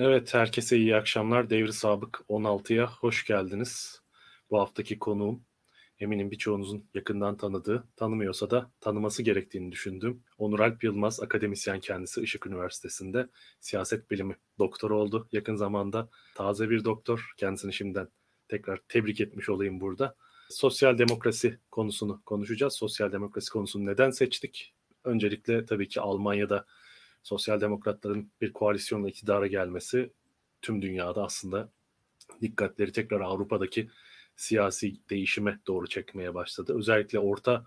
Evet, herkese iyi akşamlar. Devri Sabık 16'ya hoş geldiniz. Bu haftaki konuğum eminim birçoğunuzun yakından tanıdığı, tanımıyorsa da tanıması gerektiğini düşündüğüm Onur Alp Yılmaz, akademisyen kendisi Işık Üniversitesi'nde siyaset bilimi doktor oldu. Yakın zamanda taze bir doktor. Kendisini şimdiden tekrar tebrik etmiş olayım burada. Sosyal demokrasi konusunu konuşacağız. Sosyal demokrasi konusunu neden seçtik? Öncelikle tabii ki Almanya'da sosyal demokratların bir koalisyonla iktidara gelmesi tüm dünyada aslında dikkatleri tekrar Avrupa'daki siyasi değişime doğru çekmeye başladı. Özellikle Orta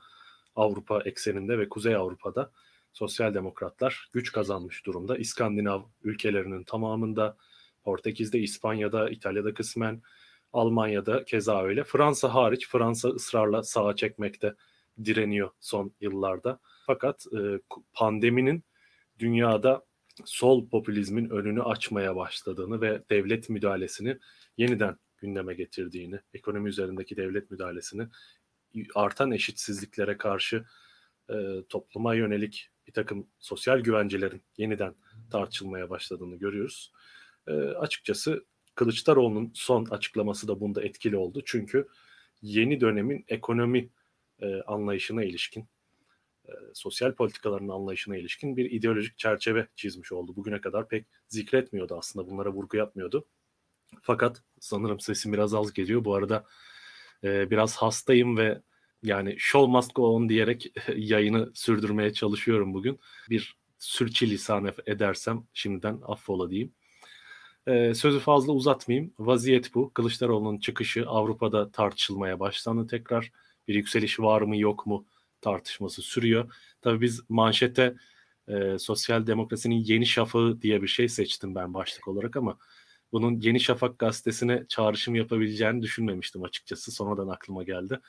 Avrupa ekseninde ve Kuzey Avrupa'da sosyal demokratlar güç kazanmış durumda. İskandinav ülkelerinin tamamında, Portekiz'de, İspanya'da, İtalya'da kısmen, Almanya'da keza öyle. Fransa hariç, Fransa ısrarla sağa çekmekte direniyor son yıllarda. Fakat e, pandeminin dünyada sol popülizmin önünü açmaya başladığını ve devlet müdahalesini yeniden gündeme getirdiğini, ekonomi üzerindeki devlet müdahalesini artan eşitsizliklere karşı e, topluma yönelik bir takım sosyal güvencelerin yeniden tartışılmaya başladığını görüyoruz. E, açıkçası Kılıçdaroğlu'nun son açıklaması da bunda etkili oldu. Çünkü yeni dönemin ekonomi e, anlayışına ilişkin e, sosyal politikaların anlayışına ilişkin bir ideolojik çerçeve çizmiş oldu. Bugüne kadar pek zikretmiyordu aslında bunlara vurgu yapmıyordu. Fakat sanırım sesim biraz az geliyor. Bu arada e, biraz hastayım ve yani show must go on diyerek yayını sürdürmeye çalışıyorum bugün. Bir sürçülisan edersem şimdiden affola diyeyim. Ee, sözü fazla uzatmayayım. Vaziyet bu. Kılıçdaroğlu'nun çıkışı Avrupa'da tartışılmaya başlandı tekrar. Bir yükseliş var mı yok mu tartışması sürüyor. Tabii biz manşete e, sosyal demokrasinin yeni şafağı diye bir şey seçtim ben başlık olarak ama bunun Yeni Şafak gazetesine çağrışım yapabileceğini düşünmemiştim açıkçası. Sonradan aklıma geldi.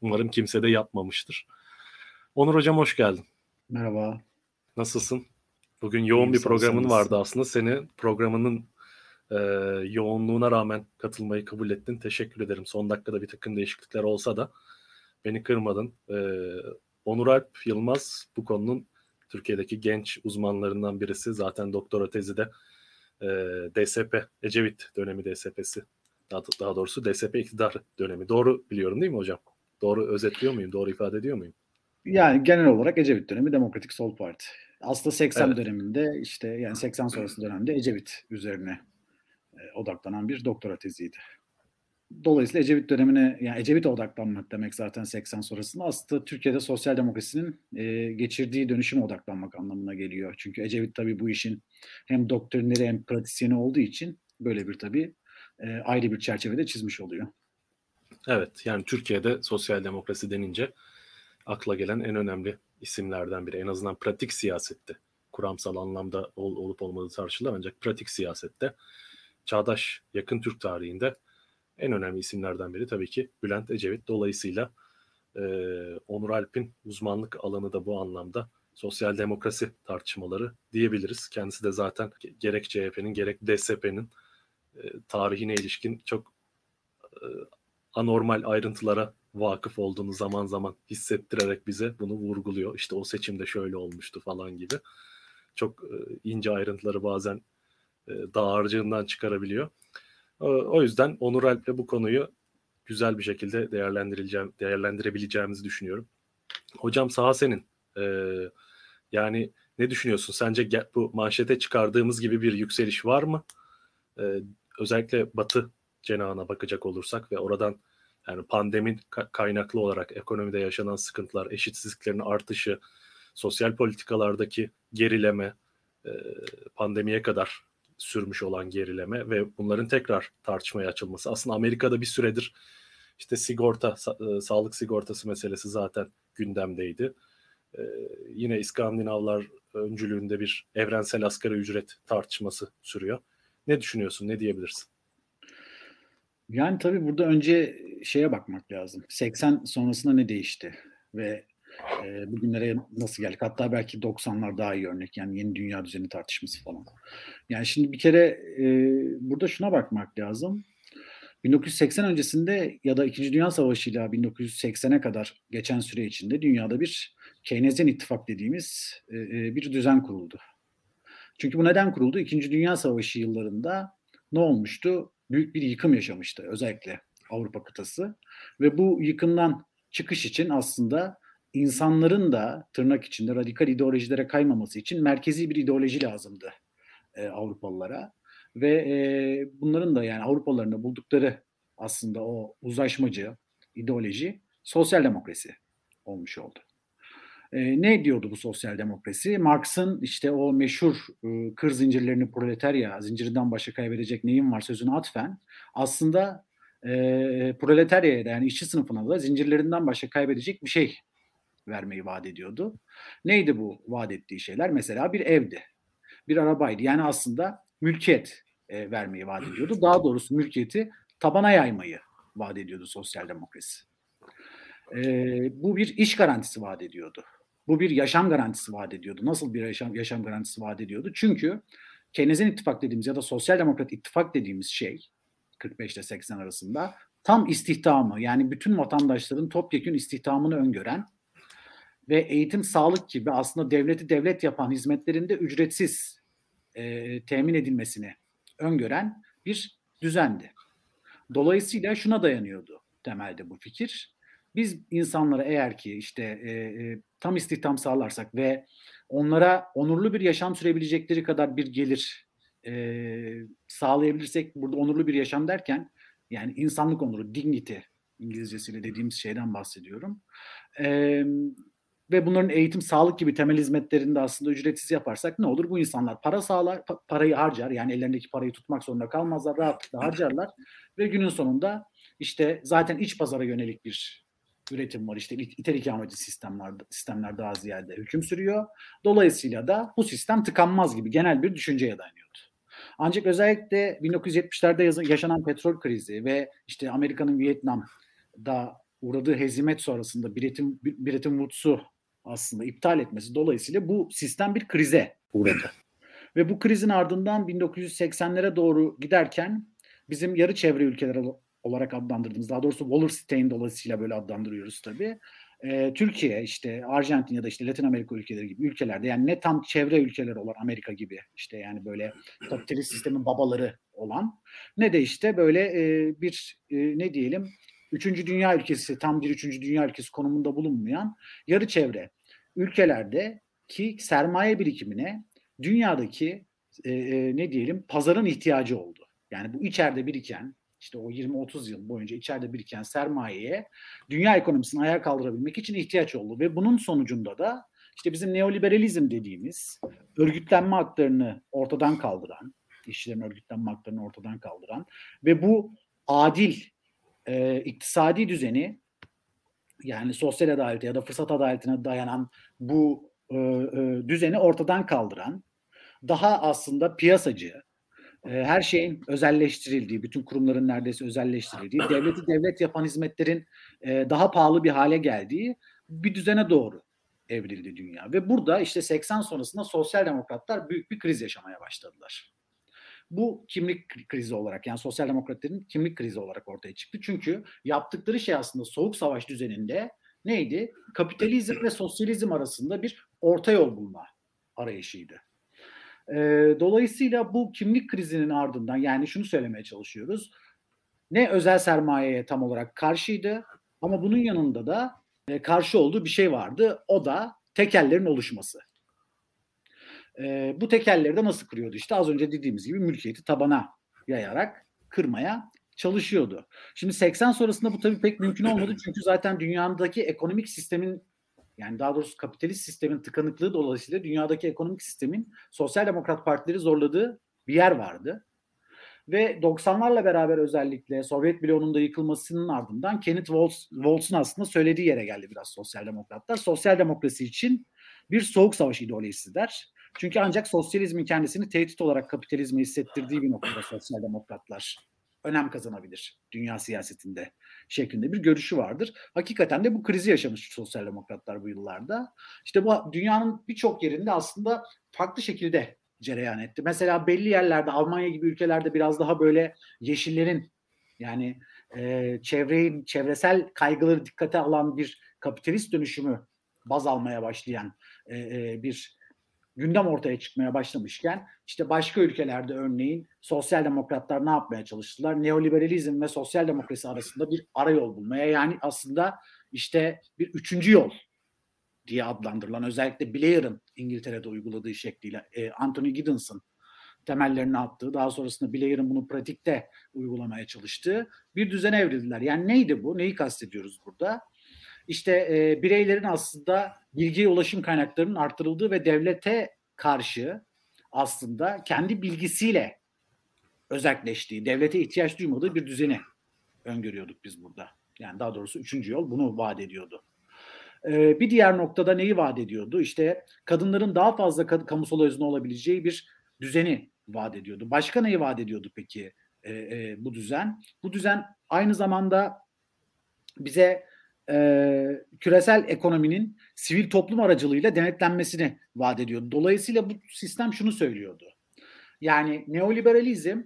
Umarım kimse de yapmamıştır. Onur Hocam hoş geldin. Merhaba. Nasılsın? Bugün yoğun İyiyim, bir programın vardı aslında. Seni programının e, yoğunluğuna rağmen katılmayı kabul ettin. Teşekkür ederim. Son dakikada bir takım değişiklikler olsa da Beni kırmadın. Ee, Onur Alp Yılmaz bu konunun Türkiye'deki genç uzmanlarından birisi. Zaten doktora tezi de e, DSP, Ecevit dönemi DSP'si. Daha, daha doğrusu DSP iktidar dönemi. Doğru biliyorum değil mi hocam? Doğru özetliyor muyum? Doğru ifade ediyor muyum? Yani genel olarak Ecevit dönemi Demokratik Sol Parti. Aslında 80 evet. döneminde işte yani 80 sonrası dönemde Ecevit üzerine e, odaklanan bir doktora teziydi. Dolayısıyla Ecevit dönemine yani Ecevit'e odaklanmak demek zaten 80 sonrasında aslında Türkiye'de sosyal demokrasinin e, geçirdiği dönüşüme odaklanmak anlamına geliyor. Çünkü Ecevit tabii bu işin hem doktrinleri hem pratisyeni olduğu için böyle bir tabii e, ayrı bir çerçevede çizmiş oluyor. Evet yani Türkiye'de sosyal demokrasi denince akla gelen en önemli isimlerden biri. En azından pratik siyasette kuramsal anlamda ol, olup olmadığı tartışılır ancak pratik siyasette çağdaş yakın Türk tarihinde en önemli isimlerden biri tabii ki Bülent Ecevit. Dolayısıyla e, Onur Alp'in uzmanlık alanı da bu anlamda sosyal demokrasi tartışmaları diyebiliriz. Kendisi de zaten gerek CHP'nin gerek DSP'nin e, tarihine ilişkin çok e, anormal ayrıntılara vakıf olduğunu zaman zaman hissettirerek bize bunu vurguluyor. İşte o seçimde şöyle olmuştu falan gibi. Çok e, ince ayrıntıları bazen e, dağarcığından çıkarabiliyor. O yüzden Onur Alp'le bu konuyu güzel bir şekilde değerlendirileceğim, değerlendirebileceğimizi düşünüyorum. Hocam saha senin. Ee, yani ne düşünüyorsun? Sence bu manşete çıkardığımız gibi bir yükseliş var mı? Ee, özellikle Batı cenahına bakacak olursak ve oradan yani pandemin kaynaklı olarak ekonomide yaşanan sıkıntılar, eşitsizliklerin artışı, sosyal politikalardaki gerileme, pandemiye kadar sürmüş olan gerileme ve bunların tekrar tartışmaya açılması. Aslında Amerika'da bir süredir işte sigorta, sa- e, sağlık sigortası meselesi zaten gündemdeydi. Ee, yine İskandinavlar öncülüğünde bir evrensel asgari ücret tartışması sürüyor. Ne düşünüyorsun, ne diyebilirsin? Yani tabii burada önce şeye bakmak lazım. 80 sonrasında ne değişti? Ve e, bugünlere nasıl geldik? Hatta belki 90'lar daha iyi örnek. Yani yeni dünya düzeni tartışması falan. Yani şimdi bir kere e, burada şuna bakmak lazım. 1980 öncesinde ya da İkinci Dünya Savaşı ile 1980'e kadar geçen süre içinde dünyada bir Keynesyen ittifak dediğimiz e, bir düzen kuruldu. Çünkü bu neden kuruldu? İkinci Dünya Savaşı yıllarında ne olmuştu? Büyük bir yıkım yaşamıştı özellikle Avrupa kıtası. Ve bu yıkımdan çıkış için aslında insanların da tırnak içinde radikal ideolojilere kaymaması için merkezi bir ideoloji lazımdı e, Avrupalılara. Ve e, bunların da yani Avrupalıların buldukları aslında o uzlaşmacı ideoloji sosyal demokrasi olmuş oldu. E, ne diyordu bu sosyal demokrasi? Marx'ın işte o meşhur e, kır zincirlerini proletarya, zincirinden başka kaybedecek neyim var sözünü atfen aslında e, proletaryaya yani işçi sınıfına da zincirlerinden başka kaybedecek bir şey vermeyi vaat ediyordu. Neydi bu vaat ettiği şeyler? Mesela bir evdi, bir arabaydı. Yani aslında mülkiyet e, vermeyi vaat ediyordu. Daha doğrusu mülkiyeti tabana yaymayı vaat ediyordu sosyal demokrasi. E, bu bir iş garantisi vaat ediyordu. Bu bir yaşam garantisi vaat ediyordu. Nasıl bir yaşam, yaşam garantisi vaat ediyordu? Çünkü Keynesyen ittifak dediğimiz ya da sosyal demokrat ittifak dediğimiz şey 45 ile 80 arasında tam istihdamı yani bütün vatandaşların topyekün istihdamını öngören ve eğitim, sağlık gibi aslında devleti devlet yapan hizmetlerinde ücretsiz e, temin edilmesini öngören bir düzendi. Dolayısıyla şuna dayanıyordu temelde bu fikir. Biz insanlara eğer ki işte e, e, tam istihdam sağlarsak ve onlara onurlu bir yaşam sürebilecekleri kadar bir gelir e, sağlayabilirsek burada onurlu bir yaşam derken yani insanlık onuru, dignity İngilizcesiyle dediğimiz şeyden bahsediyorum. E, ve bunların eğitim, sağlık gibi temel hizmetlerini de aslında ücretsiz yaparsak ne olur? Bu insanlar para sağlar, pa- parayı harcar. Yani ellerindeki parayı tutmak zorunda kalmazlar, rahatlıkla harcarlar. Ve günün sonunda işte zaten iç pazara yönelik bir üretim var. İşte ithal ikameci sistemler, sistemler daha ziyade hüküm sürüyor. Dolayısıyla da bu sistem tıkanmaz gibi genel bir düşünceye dayanıyordu. Ancak özellikle 1970'lerde yaşanan petrol krizi ve işte Amerika'nın Vietnam'da uğradığı hezimet sonrasında Bretton, Bretton Woods'u aslında iptal etmesi dolayısıyla bu sistem bir krize uğradı. Ve bu krizin ardından 1980'lere doğru giderken bizim yarı çevre ülkeler olarak adlandırdığımız, daha doğrusu Wallerstein dolayısıyla böyle adlandırıyoruz tabii. Ee, Türkiye, işte Arjantin ya da işte Latin Amerika ülkeleri gibi ülkelerde yani ne tam çevre ülkeleri olan Amerika gibi işte yani böyle kapitalist sistemin babaları olan ne de işte böyle e, bir e, ne diyelim üçüncü dünya ülkesi tam bir üçüncü dünya ülkesi konumunda bulunmayan yarı çevre ülkelerde ki sermaye birikimine dünyadaki e, e, ne diyelim pazarın ihtiyacı oldu. Yani bu içeride biriken işte o 20-30 yıl boyunca içeride biriken sermayeye dünya ekonomisini ayağa kaldırabilmek için ihtiyaç oldu ve bunun sonucunda da işte bizim neoliberalizm dediğimiz örgütlenme haklarını ortadan kaldıran, işçilerin örgütlenme haklarını ortadan kaldıran ve bu adil e, iktisadi düzeni yani sosyal adalete ya da fırsat adaletine dayanan bu e, e, düzeni ortadan kaldıran, daha aslında piyasacı, e, her şeyin özelleştirildiği, bütün kurumların neredeyse özelleştirildiği, devleti devlet yapan hizmetlerin e, daha pahalı bir hale geldiği bir düzene doğru evrildi dünya. Ve burada işte 80 sonrasında sosyal demokratlar büyük bir kriz yaşamaya başladılar. Bu kimlik krizi olarak yani sosyal demokratların kimlik krizi olarak ortaya çıktı. Çünkü yaptıkları şey aslında soğuk savaş düzeninde neydi? Kapitalizm ve sosyalizm arasında bir orta yol bulma arayışıydı. E, dolayısıyla bu kimlik krizinin ardından yani şunu söylemeye çalışıyoruz. Ne özel sermayeye tam olarak karşıydı ama bunun yanında da e, karşı olduğu bir şey vardı. O da tekellerin oluşması. E, bu tekelleri de nasıl kırıyordu? İşte az önce dediğimiz gibi mülkiyeti tabana yayarak kırmaya çalışıyordu. Şimdi 80 sonrasında bu tabii pek mümkün olmadı çünkü zaten dünyadaki ekonomik sistemin yani daha doğrusu kapitalist sistemin tıkanıklığı dolayısıyla dünyadaki ekonomik sistemin sosyal demokrat partileri zorladığı bir yer vardı. Ve 90'larla beraber özellikle Sovyet bloğunun da yıkılmasının ardından Kenneth Waltz'un aslında söylediği yere geldi biraz sosyal demokratlar. Sosyal demokrasi için bir soğuk savaş ideolojisi der. Çünkü ancak sosyalizmin kendisini tehdit olarak kapitalizme hissettirdiği bir noktada sosyal demokratlar önem kazanabilir dünya siyasetinde şeklinde bir görüşü vardır. Hakikaten de bu krizi yaşamış sosyal demokratlar bu yıllarda. İşte bu dünyanın birçok yerinde aslında farklı şekilde cereyan etti. Mesela belli yerlerde Almanya gibi ülkelerde biraz daha böyle yeşillerin yani e, çevreyi, çevresel kaygıları dikkate alan bir kapitalist dönüşümü baz almaya başlayan e, e, bir gündem ortaya çıkmaya başlamışken işte başka ülkelerde örneğin sosyal demokratlar ne yapmaya çalıştılar? Neoliberalizm ve sosyal demokrasi arasında bir arayol bulmaya yani aslında işte bir üçüncü yol diye adlandırılan özellikle Blair'ın İngiltere'de uyguladığı şekliyle e, Anthony Giddens'ın temellerini attığı, daha sonrasında Blair'ın bunu pratikte uygulamaya çalıştığı bir düzene evrildiler. Yani neydi bu? Neyi kastediyoruz burada? İşte e, bireylerin aslında bilgiye ulaşım kaynaklarının arttırıldığı ve devlete karşı aslında kendi bilgisiyle özelleştiği, devlete ihtiyaç duymadığı bir düzeni öngörüyorduk biz burada. Yani daha doğrusu üçüncü yol bunu vaat ediyordu. Ee, bir diğer noktada neyi vaat ediyordu? İşte kadınların daha fazla kamusal özne olabileceği bir düzeni vaat ediyordu. Başka neyi vaat ediyordu peki e, e, bu düzen? Bu düzen aynı zamanda bize e, küresel ekonominin sivil toplum aracılığıyla denetlenmesini vaat ediyordu. Dolayısıyla bu sistem şunu söylüyordu. Yani neoliberalizm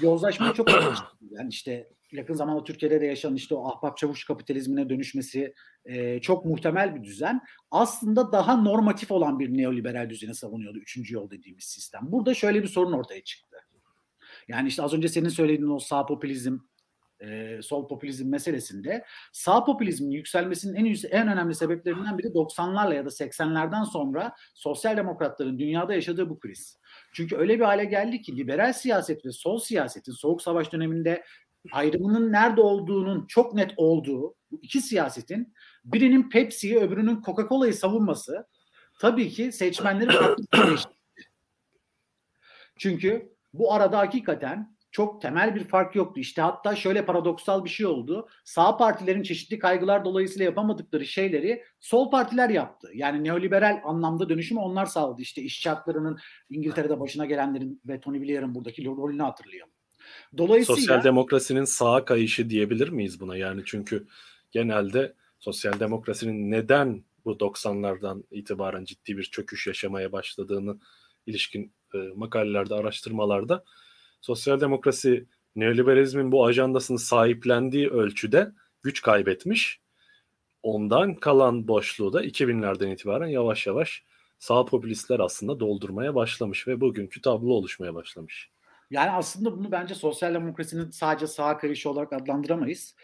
yozlaşmayı çok yani işte yakın zamanda Türkiye'de de yaşanan işte o ahbap çavuş kapitalizmine dönüşmesi e, çok muhtemel bir düzen. Aslında daha normatif olan bir neoliberal düzeni savunuyordu üçüncü yol dediğimiz sistem. Burada şöyle bir sorun ortaya çıktı. Yani işte az önce senin söylediğin o sağ popülizm, e, sol popülizm meselesinde sağ popülizmin yükselmesinin en en önemli sebeplerinden biri 90'larla ya da 80'lerden sonra sosyal demokratların dünyada yaşadığı bu kriz. Çünkü öyle bir hale geldi ki liberal siyaset ve sol siyasetin soğuk savaş döneminde ayrımının nerede olduğunun çok net olduğu bu iki siyasetin birinin Pepsi'yi öbürünün Coca-Cola'yı savunması tabii ki seçmenleri farklı Çünkü bu arada hakikaten çok temel bir fark yoktu. İşte hatta şöyle paradoksal bir şey oldu. Sağ partilerin çeşitli kaygılar dolayısıyla yapamadıkları şeyleri sol partiler yaptı. Yani neoliberal anlamda dönüşümü onlar sağladı. İşte işçi haklarının İngiltere'de başına gelenlerin ve Tony Blair'ın buradaki rolünü hatırlayalım. Dolayısıyla sosyal demokrasinin sağa kayışı diyebilir miyiz buna? Yani çünkü genelde sosyal demokrasinin neden bu 90'lardan itibaren ciddi bir çöküş yaşamaya başladığını ilişkin e, makalelerde, araştırmalarda sosyal demokrasi neoliberalizmin bu ajandasını sahiplendiği ölçüde güç kaybetmiş. Ondan kalan boşluğu da 2000'lerden itibaren yavaş yavaş sağ popülistler aslında doldurmaya başlamış ve bugünkü tablo oluşmaya başlamış. Yani aslında bunu bence sosyal demokrasinin sadece sağ kayışı olarak adlandıramayız.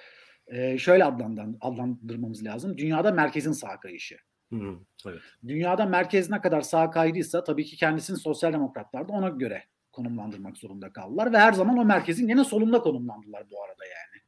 Ee, şöyle adlandırmamız lazım. Dünyada merkezin sağ kayışı. Hı, evet. Dünyada merkez ne kadar sağ kaydıysa tabii ki kendisini sosyal demokratlar da ona göre konumlandırmak zorunda kaldılar ve her zaman o merkezin yine solunda konumlandılar bu arada yani.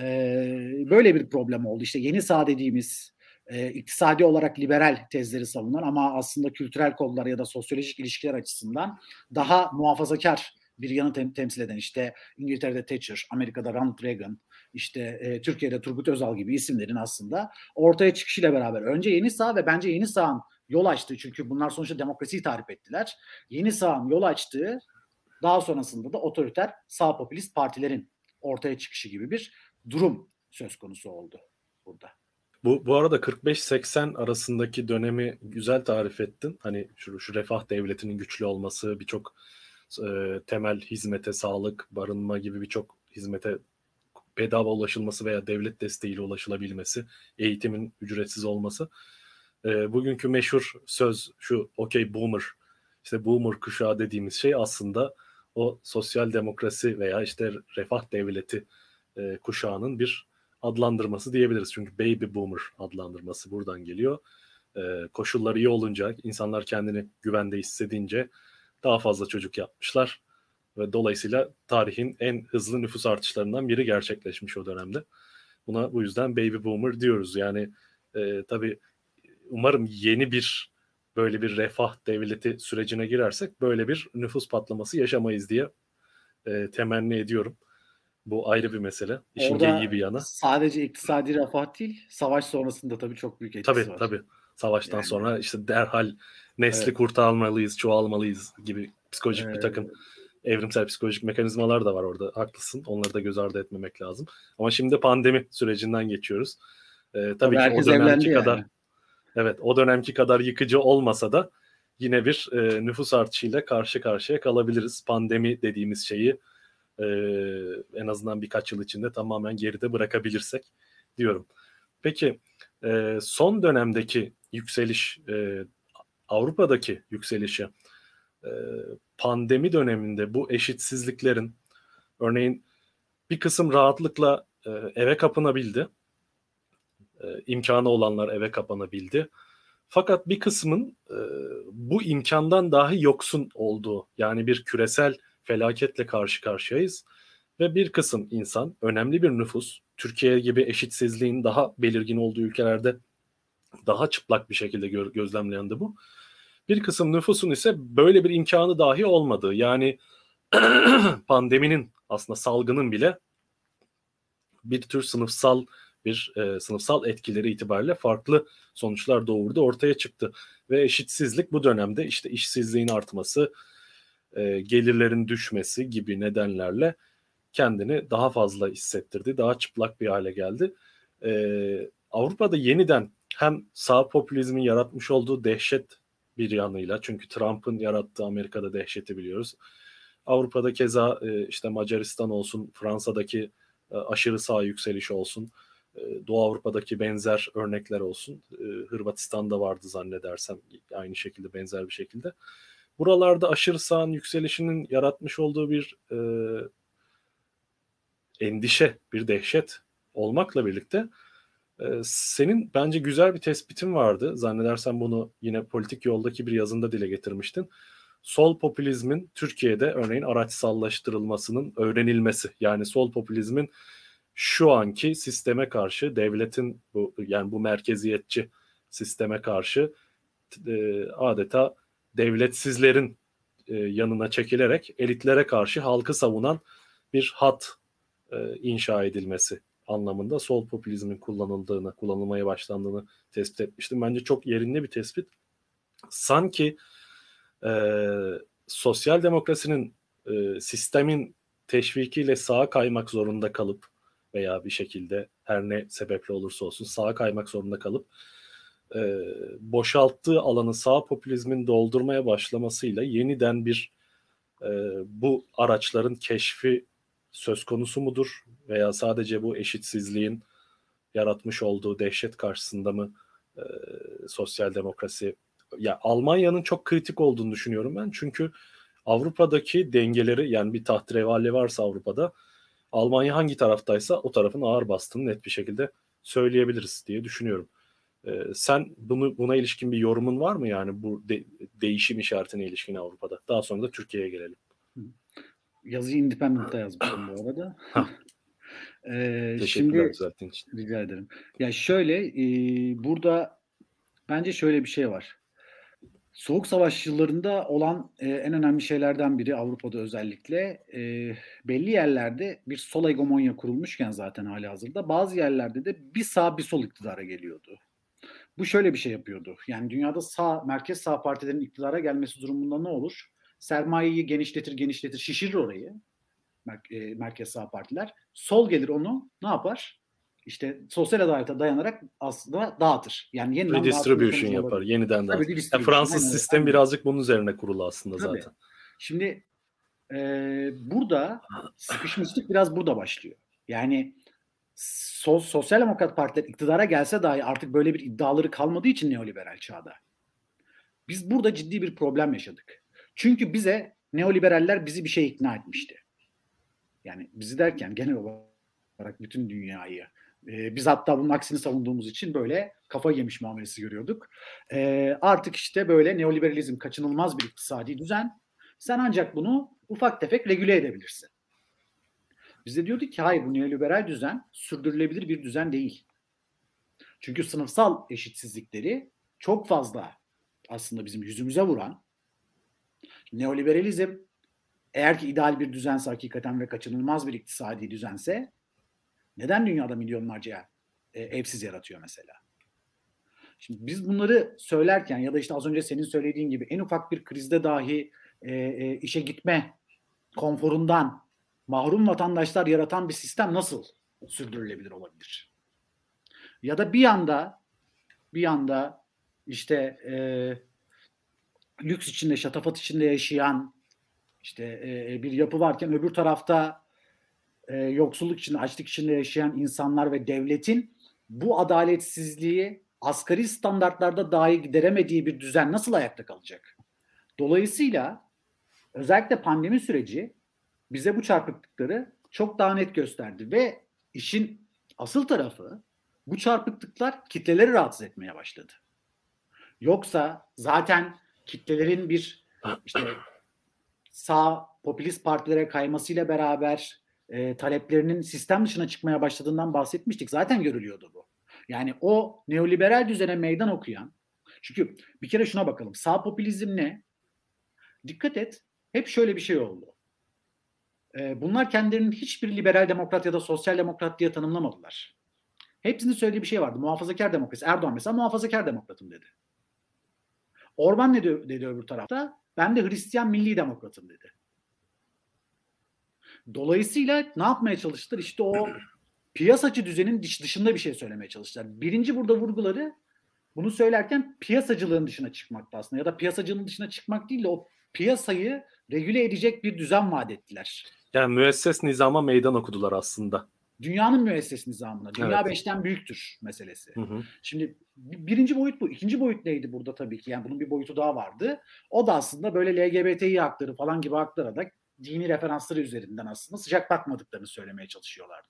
Ee, böyle bir problem oldu. İşte yeni sağ dediğimiz e, iktisadi olarak liberal tezleri savunan ama aslında kültürel kodlar ya da sosyolojik ilişkiler açısından daha muhafazakar bir yanı tem- temsil eden işte İngiltere'de Thatcher, Amerika'da Ronald Reagan, işte e, Türkiye'de Turgut Özal gibi isimlerin aslında ortaya çıkışıyla beraber önce yeni sağ ve bence yeni sağın yol açtığı çünkü bunlar sonuçta demokrasiyi tarif ettiler. Yeni sağın yol açtığı daha sonrasında da otoriter sağ popülist partilerin ortaya çıkışı gibi bir durum söz konusu oldu burada. Bu, bu arada 45-80 arasındaki dönemi güzel tarif ettin. Hani şu, şu refah devletinin güçlü olması, birçok e, temel hizmete, sağlık, barınma gibi birçok hizmete bedava ulaşılması veya devlet desteğiyle ulaşılabilmesi, eğitimin ücretsiz olması. E, bugünkü meşhur söz şu okey boomer, işte boomer kuşağı dediğimiz şey aslında o sosyal demokrasi veya işte refah devleti e, kuşağının bir adlandırması diyebiliriz. Çünkü baby boomer adlandırması buradan geliyor. E, koşullar iyi olunca, insanlar kendini güvende hissedince daha fazla çocuk yapmışlar. Ve dolayısıyla tarihin en hızlı nüfus artışlarından biri gerçekleşmiş o dönemde. Buna bu yüzden baby boomer diyoruz. Yani e, tabii umarım yeni bir böyle bir refah devleti sürecine girersek böyle bir nüfus patlaması yaşamayız diye e, temenni ediyorum. Bu ayrı bir mesele. İşin Orada iyi bir yana. Sadece iktisadi refah değil, savaş sonrasında tabii çok büyük etkisi tabii, var. Tabii tabii. Savaştan yani. sonra işte derhal nesli evet. kurtarmalıyız, çoğalmalıyız gibi psikolojik evet. bir takım evrimsel psikolojik mekanizmalar da var orada. Haklısın. Onları da göz ardı etmemek lazım. Ama şimdi pandemi sürecinden geçiyoruz. Ee, tabii, tabii ki o dönemki kadar yani. Evet o dönemki kadar yıkıcı olmasa da yine bir e, nüfus artışıyla karşı karşıya kalabiliriz. Pandemi dediğimiz şeyi e, en azından birkaç yıl içinde tamamen geride bırakabilirsek diyorum. Peki e, son dönemdeki yükseliş e, Avrupa'daki yükselişi e, pandemi döneminde bu eşitsizliklerin örneğin bir kısım rahatlıkla e, eve kapanabildi. E, imkanı olanlar eve kapanabildi. Fakat bir kısmın e, bu imkandan dahi yoksun olduğu yani bir küresel felaketle karşı karşıyayız ve bir kısım insan önemli bir nüfus Türkiye gibi eşitsizliğin daha belirgin olduğu ülkelerde daha çıplak bir şekilde gö- gözlemlendi bu. Bir kısım nüfusun ise böyle bir imkanı dahi olmadığı yani pandeminin aslında salgının bile bir tür sınıfsal bir e, sınıfsal etkileri itibariyle farklı sonuçlar doğurdu ortaya çıktı ve eşitsizlik bu dönemde işte işsizliğin artması, e, gelirlerin düşmesi gibi nedenlerle kendini daha fazla hissettirdi, daha çıplak bir hale geldi. E, Avrupa'da yeniden hem sağ popülizmin yaratmış olduğu dehşet bir yanıyla çünkü Trump'ın yarattığı Amerika'da dehşeti biliyoruz. Avrupa'da keza e, işte Macaristan olsun, Fransa'daki e, aşırı sağ yükseliş olsun, Doğu Avrupa'daki benzer örnekler olsun. E, Hırvatistan'da vardı zannedersem aynı şekilde benzer bir şekilde. Buralarda aşırı sağın yükselişinin yaratmış olduğu bir e, endişe, bir dehşet olmakla birlikte e, senin bence güzel bir tespitin vardı. Zannedersem bunu yine politik yoldaki bir yazında dile getirmiştin. Sol popülizmin Türkiye'de örneğin araçsallaştırılmasının öğrenilmesi. Yani sol popülizmin şu anki sisteme karşı devletin bu yani bu merkeziyetçi sisteme karşı e, adeta devletsizlerin e, yanına çekilerek elitlere karşı halkı savunan bir hat e, inşa edilmesi anlamında sol popülizmin kullanıldığını, kullanılmaya başlandığını tespit etmiştim. Bence çok yerinde bir tespit. Sanki e, sosyal demokrasinin e, sistemin teşvikiyle sağa kaymak zorunda kalıp veya bir şekilde her ne sebeple olursa olsun sağa kaymak zorunda kalıp e, boşalttığı alanı sağ popülizmin doldurmaya başlamasıyla yeniden bir e, bu araçların keşfi söz konusu mudur veya sadece bu eşitsizliğin yaratmış olduğu dehşet karşısında mı e, sosyal demokrasi? Ya Almanya'nın çok kritik olduğunu düşünüyorum ben. Çünkü Avrupa'daki dengeleri yani bir tahterevalli varsa Avrupa'da Almanya hangi taraftaysa o tarafın ağır bastığını net bir şekilde söyleyebiliriz diye düşünüyorum. Ee, sen bunu buna ilişkin bir yorumun var mı yani bu de, değişim işaretine ilişkin Avrupa'da? Daha sonra da Türkiye'ye gelelim. Yazıyı Independent'ta yazmışım bu arada. ee, Teşekkürler düzelttiğin için. Rica ederim. Ya şöyle e, burada bence şöyle bir şey var. Soğuk Savaş yıllarında olan e, en önemli şeylerden biri Avrupa'da özellikle e, belli yerlerde bir sol hegemonya kurulmuşken zaten hali hazırda bazı yerlerde de bir sağ bir sol iktidara geliyordu. Bu şöyle bir şey yapıyordu. Yani dünyada sağ merkez sağ partilerin iktidara gelmesi durumunda ne olur? Sermayeyi genişletir genişletir şişirir orayı e, merkez sağ partiler. Sol gelir onu ne yapar? İşte sosyal adalete dayanarak aslında dağıtır. Yani yeniden redistribution yapar. Olabilir. Yeniden dağıtır. Yani Fransız yani, sistem yani. birazcık bunun üzerine kurulu aslında Tabii. zaten. Şimdi e, burada sıkışmışlık biraz burada başlıyor. Yani so, sosyal demokrat partiler iktidara gelse dahi artık böyle bir iddiaları kalmadığı için neoliberal çağda. Biz burada ciddi bir problem yaşadık. Çünkü bize neoliberaller bizi bir şey ikna etmişti. Yani bizi derken genel olarak bütün dünyayı e, biz hatta bunun aksini savunduğumuz için böyle kafa yemiş muamelesi görüyorduk. E, artık işte böyle neoliberalizm kaçınılmaz bir iktisadi düzen. Sen ancak bunu ufak tefek regüle edebilirsin. Biz de diyorduk ki hayır bu neoliberal düzen sürdürülebilir bir düzen değil. Çünkü sınıfsal eşitsizlikleri çok fazla aslında bizim yüzümüze vuran neoliberalizm eğer ki ideal bir düzense hakikaten ve kaçınılmaz bir iktisadi düzense neden dünyada milyonlarca e, evsiz yaratıyor mesela? Şimdi biz bunları söylerken ya da işte az önce senin söylediğin gibi en ufak bir krizde dahi e, e, işe gitme konforundan mahrum vatandaşlar yaratan bir sistem nasıl sürdürülebilir olabilir? Ya da bir yanda bir yanda işte e, lüks içinde, şatafat içinde yaşayan işte e, bir yapı varken öbür tarafta e, yoksulluk içinde, açlık içinde yaşayan insanlar ve devletin bu adaletsizliği asgari standartlarda dahi gideremediği bir düzen nasıl ayakta kalacak? Dolayısıyla özellikle pandemi süreci bize bu çarpıklıkları çok daha net gösterdi ve işin asıl tarafı bu çarpıklıklar kitleleri rahatsız etmeye başladı. Yoksa zaten kitlelerin bir işte sağ popülist partilere kaymasıyla beraber e, taleplerinin sistem dışına çıkmaya başladığından bahsetmiştik. Zaten görülüyordu bu. Yani o neoliberal düzene meydan okuyan çünkü bir kere şuna bakalım. Sağ popülizm ne? Dikkat et. Hep şöyle bir şey oldu. E, bunlar kendilerinin hiçbir liberal demokrat ya da sosyal demokrat diye tanımlamadılar. Hepsinin söylediği bir şey vardı. Muhafazakar demokrasi. Erdoğan mesela muhafazakar demokratım dedi. Orban ne dedi, dedi öbür tarafta? Ben de Hristiyan milli demokratım dedi. Dolayısıyla ne yapmaya çalıştılar? İşte o piyasacı düzenin dışında bir şey söylemeye çalıştılar. Birinci burada vurguları bunu söylerken piyasacılığın dışına çıkmakta aslında ya da piyasacılığın dışına çıkmak değil de o piyasayı regüle edecek bir düzen vaat ettiler. Yani müesses nizama meydan okudular aslında. Dünyanın müesses nizamına. Dünya evet. beşten büyüktür meselesi. Hı hı. Şimdi birinci boyut bu. İkinci boyut neydi burada tabii ki? Yani bunun bir boyutu daha vardı. O da aslında böyle LGBTİ hakları falan gibi haklara da dini referansları üzerinden aslında sıcak bakmadıklarını söylemeye çalışıyorlardı.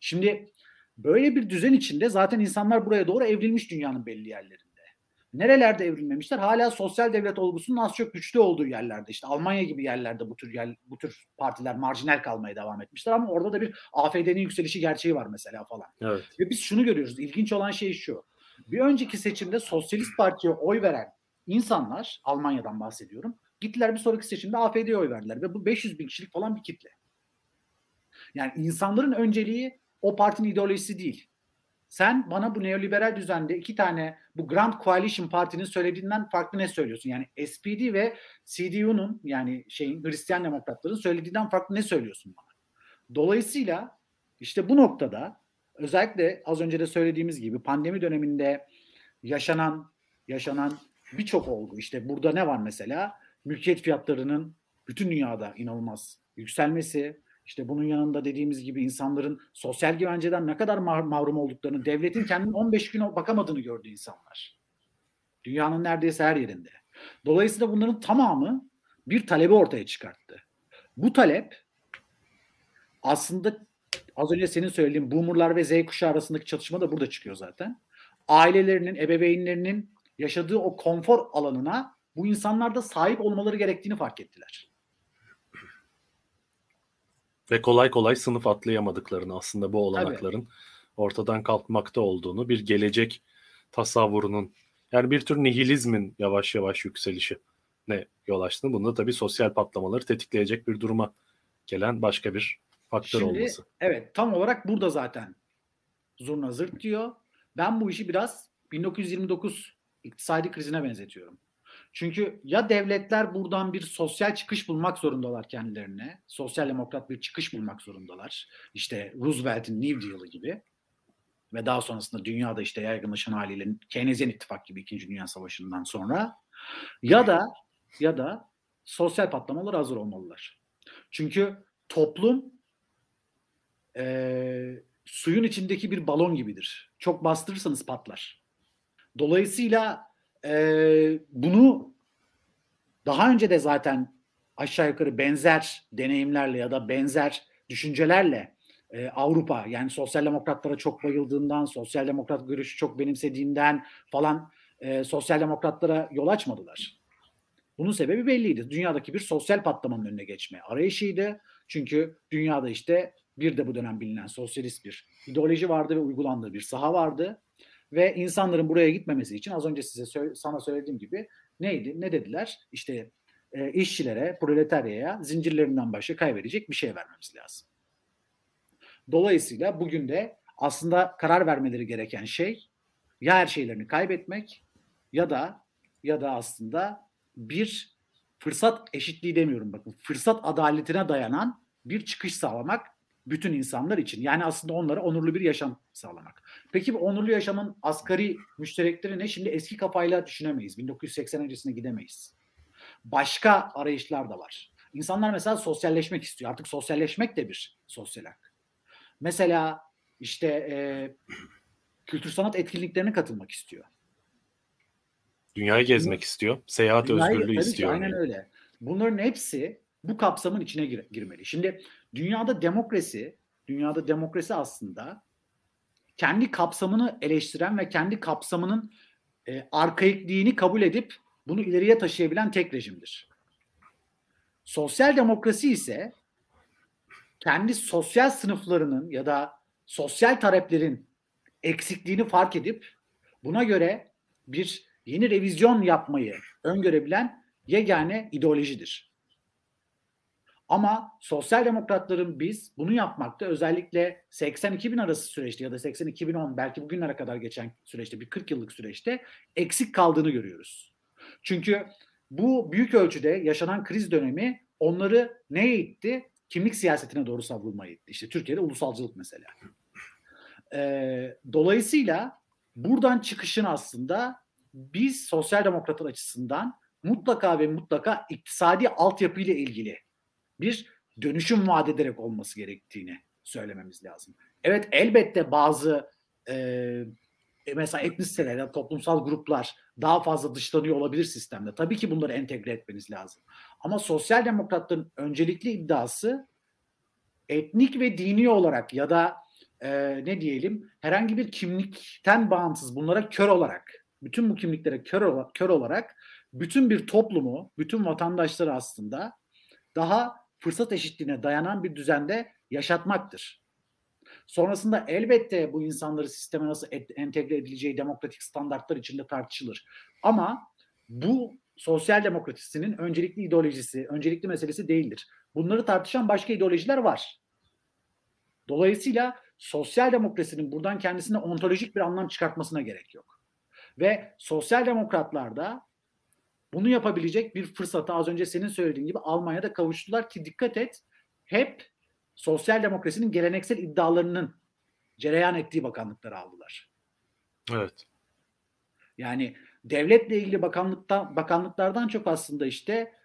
Şimdi böyle bir düzen içinde zaten insanlar buraya doğru evrilmiş dünyanın belli yerlerinde. Nerelerde evrilmemişler? Hala sosyal devlet olgusunun az çok güçlü olduğu yerlerde. işte Almanya gibi yerlerde bu tür yer, bu tür partiler marjinal kalmaya devam etmişler ama orada da bir AFD'nin yükselişi gerçeği var mesela falan. Evet. Ve biz şunu görüyoruz. İlginç olan şey şu. Bir önceki seçimde Sosyalist Parti'ye oy veren insanlar, Almanya'dan bahsediyorum, gittiler bir sonraki seçimde AFD'ye oy verdiler ve bu 500 bin kişilik falan bir kitle. Yani insanların önceliği o partinin ideolojisi değil. Sen bana bu neoliberal düzende iki tane bu Grand Coalition Parti'nin söylediğinden farklı ne söylüyorsun? Yani SPD ve CDU'nun yani şeyin Hristiyan Demokratların söylediğinden farklı ne söylüyorsun bana? Dolayısıyla işte bu noktada özellikle az önce de söylediğimiz gibi pandemi döneminde yaşanan yaşanan birçok olgu işte burada ne var mesela? Mülkiyet fiyatlarının bütün dünyada inanılmaz yükselmesi, işte bunun yanında dediğimiz gibi insanların sosyal güvenceden ne kadar mahrum olduklarını, devletin kendinin 15 gün bakamadığını gördü insanlar. Dünyanın neredeyse her yerinde. Dolayısıyla bunların tamamı bir talebi ortaya çıkarttı. Bu talep aslında az önce senin söylediğin boomerlar ve Z kuşağı arasındaki çatışma da burada çıkıyor zaten. Ailelerinin, ebeveynlerinin yaşadığı o konfor alanına bu insanlar da sahip olmaları gerektiğini fark ettiler. Ve kolay kolay sınıf atlayamadıklarını aslında bu olanakların Tabii. ortadan kalkmakta olduğunu bir gelecek tasavvurunun yani bir tür nihilizmin yavaş yavaş yükselişi ne yol açtığını bunu da tabii sosyal patlamaları tetikleyecek bir duruma gelen başka bir faktör Şimdi, olması. Evet tam olarak burada zaten zurna zırt diyor. Ben bu işi biraz 1929 iktisadi krizine benzetiyorum. Çünkü ya devletler buradan bir sosyal çıkış bulmak zorundalar kendilerine. Sosyal demokrat bir çıkış bulmak zorundalar. İşte Roosevelt'in New Deal'ı gibi. Ve daha sonrasında dünyada işte yaygınlaşan haliyle Keynesyen ittifak gibi 2. Dünya Savaşı'ndan sonra ya da ya da sosyal patlamalar hazır olmalılar. Çünkü toplum e, suyun içindeki bir balon gibidir. Çok bastırırsanız patlar. Dolayısıyla e, bunu daha önce de zaten aşağı yukarı benzer deneyimlerle ya da benzer düşüncelerle e, Avrupa yani sosyal demokratlara çok bayıldığından, sosyal demokrat görüşü çok benimsediğinden falan e, sosyal demokratlara yol açmadılar. Bunun sebebi belliydi. Dünyadaki bir sosyal patlamanın önüne geçme arayışıydı. Çünkü dünyada işte bir de bu dönem bilinen sosyalist bir ideoloji vardı ve uygulandığı bir saha vardı. Ve insanların buraya gitmemesi için az önce size sana söylediğim gibi neydi? Ne dediler? İşte e, işçilere, proletaryaya zincirlerinden başka kaybedecek bir şey vermemiz lazım. Dolayısıyla bugün de aslında karar vermeleri gereken şey ya her şeylerini kaybetmek ya da ya da aslında bir fırsat eşitliği demiyorum bakın. Fırsat adaletine dayanan bir çıkış sağlamak bütün insanlar için. Yani aslında onlara onurlu bir yaşam sağlamak. Peki bu onurlu yaşamın asgari müşterekleri ne? Şimdi eski kafayla düşünemeyiz. 1980 öncesine gidemeyiz. Başka arayışlar da var. İnsanlar mesela sosyalleşmek istiyor. Artık sosyalleşmek de bir sosyal hak. Mesela işte e, kültür sanat etkinliklerine katılmak istiyor. Dünyayı gezmek istiyor. Seyahat Dünyayı, özgürlüğü istiyor. Ki, aynen öyle. Bunların hepsi bu kapsamın içine gir- girmeli. Şimdi dünyada demokrasi, dünyada demokrasi aslında kendi kapsamını eleştiren ve kendi kapsamının e, arkaikliğini kabul edip bunu ileriye taşıyabilen tek rejimdir. Sosyal demokrasi ise kendi sosyal sınıflarının ya da sosyal taleplerin eksikliğini fark edip buna göre bir yeni revizyon yapmayı öngörebilen yegane ideolojidir. Ama sosyal demokratların biz bunu yapmakta özellikle 80-2000 arası süreçte ya da 80-2010 belki bugünlere kadar geçen süreçte bir 40 yıllık süreçte eksik kaldığını görüyoruz. Çünkü bu büyük ölçüde yaşanan kriz dönemi onları neye itti? Kimlik siyasetine doğru savrulmaya itti. İşte Türkiye'de ulusalcılık mesela. Ee, dolayısıyla buradan çıkışın aslında biz sosyal demokratlar açısından mutlaka ve mutlaka iktisadi altyapı ile ilgili bir dönüşüm vaat ederek olması gerektiğini söylememiz lazım. Evet elbette bazı e, mesela etnisiteler ya toplumsal gruplar daha fazla dışlanıyor olabilir sistemde. Tabii ki bunları entegre etmeniz lazım. Ama sosyal demokratların öncelikli iddiası etnik ve dini olarak ya da e, ne diyelim herhangi bir kimlikten bağımsız bunlara kör olarak bütün bu kimliklere kör, kör olarak bütün bir toplumu, bütün vatandaşları aslında daha fırsat eşitliğine dayanan bir düzende yaşatmaktır. Sonrasında elbette bu insanları sisteme nasıl entegre edileceği demokratik standartlar içinde tartışılır. Ama bu sosyal demokrasisinin öncelikli ideolojisi, öncelikli meselesi değildir. Bunları tartışan başka ideolojiler var. Dolayısıyla sosyal demokrasinin buradan kendisine ontolojik bir anlam çıkartmasına gerek yok. Ve sosyal demokratlarda bunu yapabilecek bir fırsatı az önce senin söylediğin gibi Almanya'da kavuştular ki dikkat et hep sosyal demokrasinin geleneksel iddialarının cereyan ettiği bakanlıkları aldılar. Evet. Yani devletle ilgili bakanlıktan bakanlıklardan çok aslında işte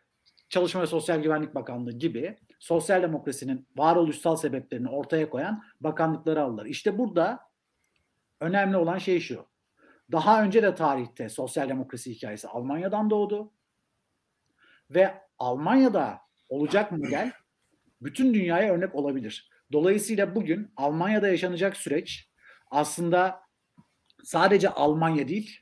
Çalışma ve Sosyal Güvenlik Bakanlığı gibi sosyal demokrasinin varoluşsal sebeplerini ortaya koyan bakanlıkları aldılar. İşte burada önemli olan şey şu. Daha önce de tarihte sosyal demokrasi hikayesi Almanya'dan doğdu. Ve Almanya'da olacak model bütün dünyaya örnek olabilir. Dolayısıyla bugün Almanya'da yaşanacak süreç aslında sadece Almanya değil,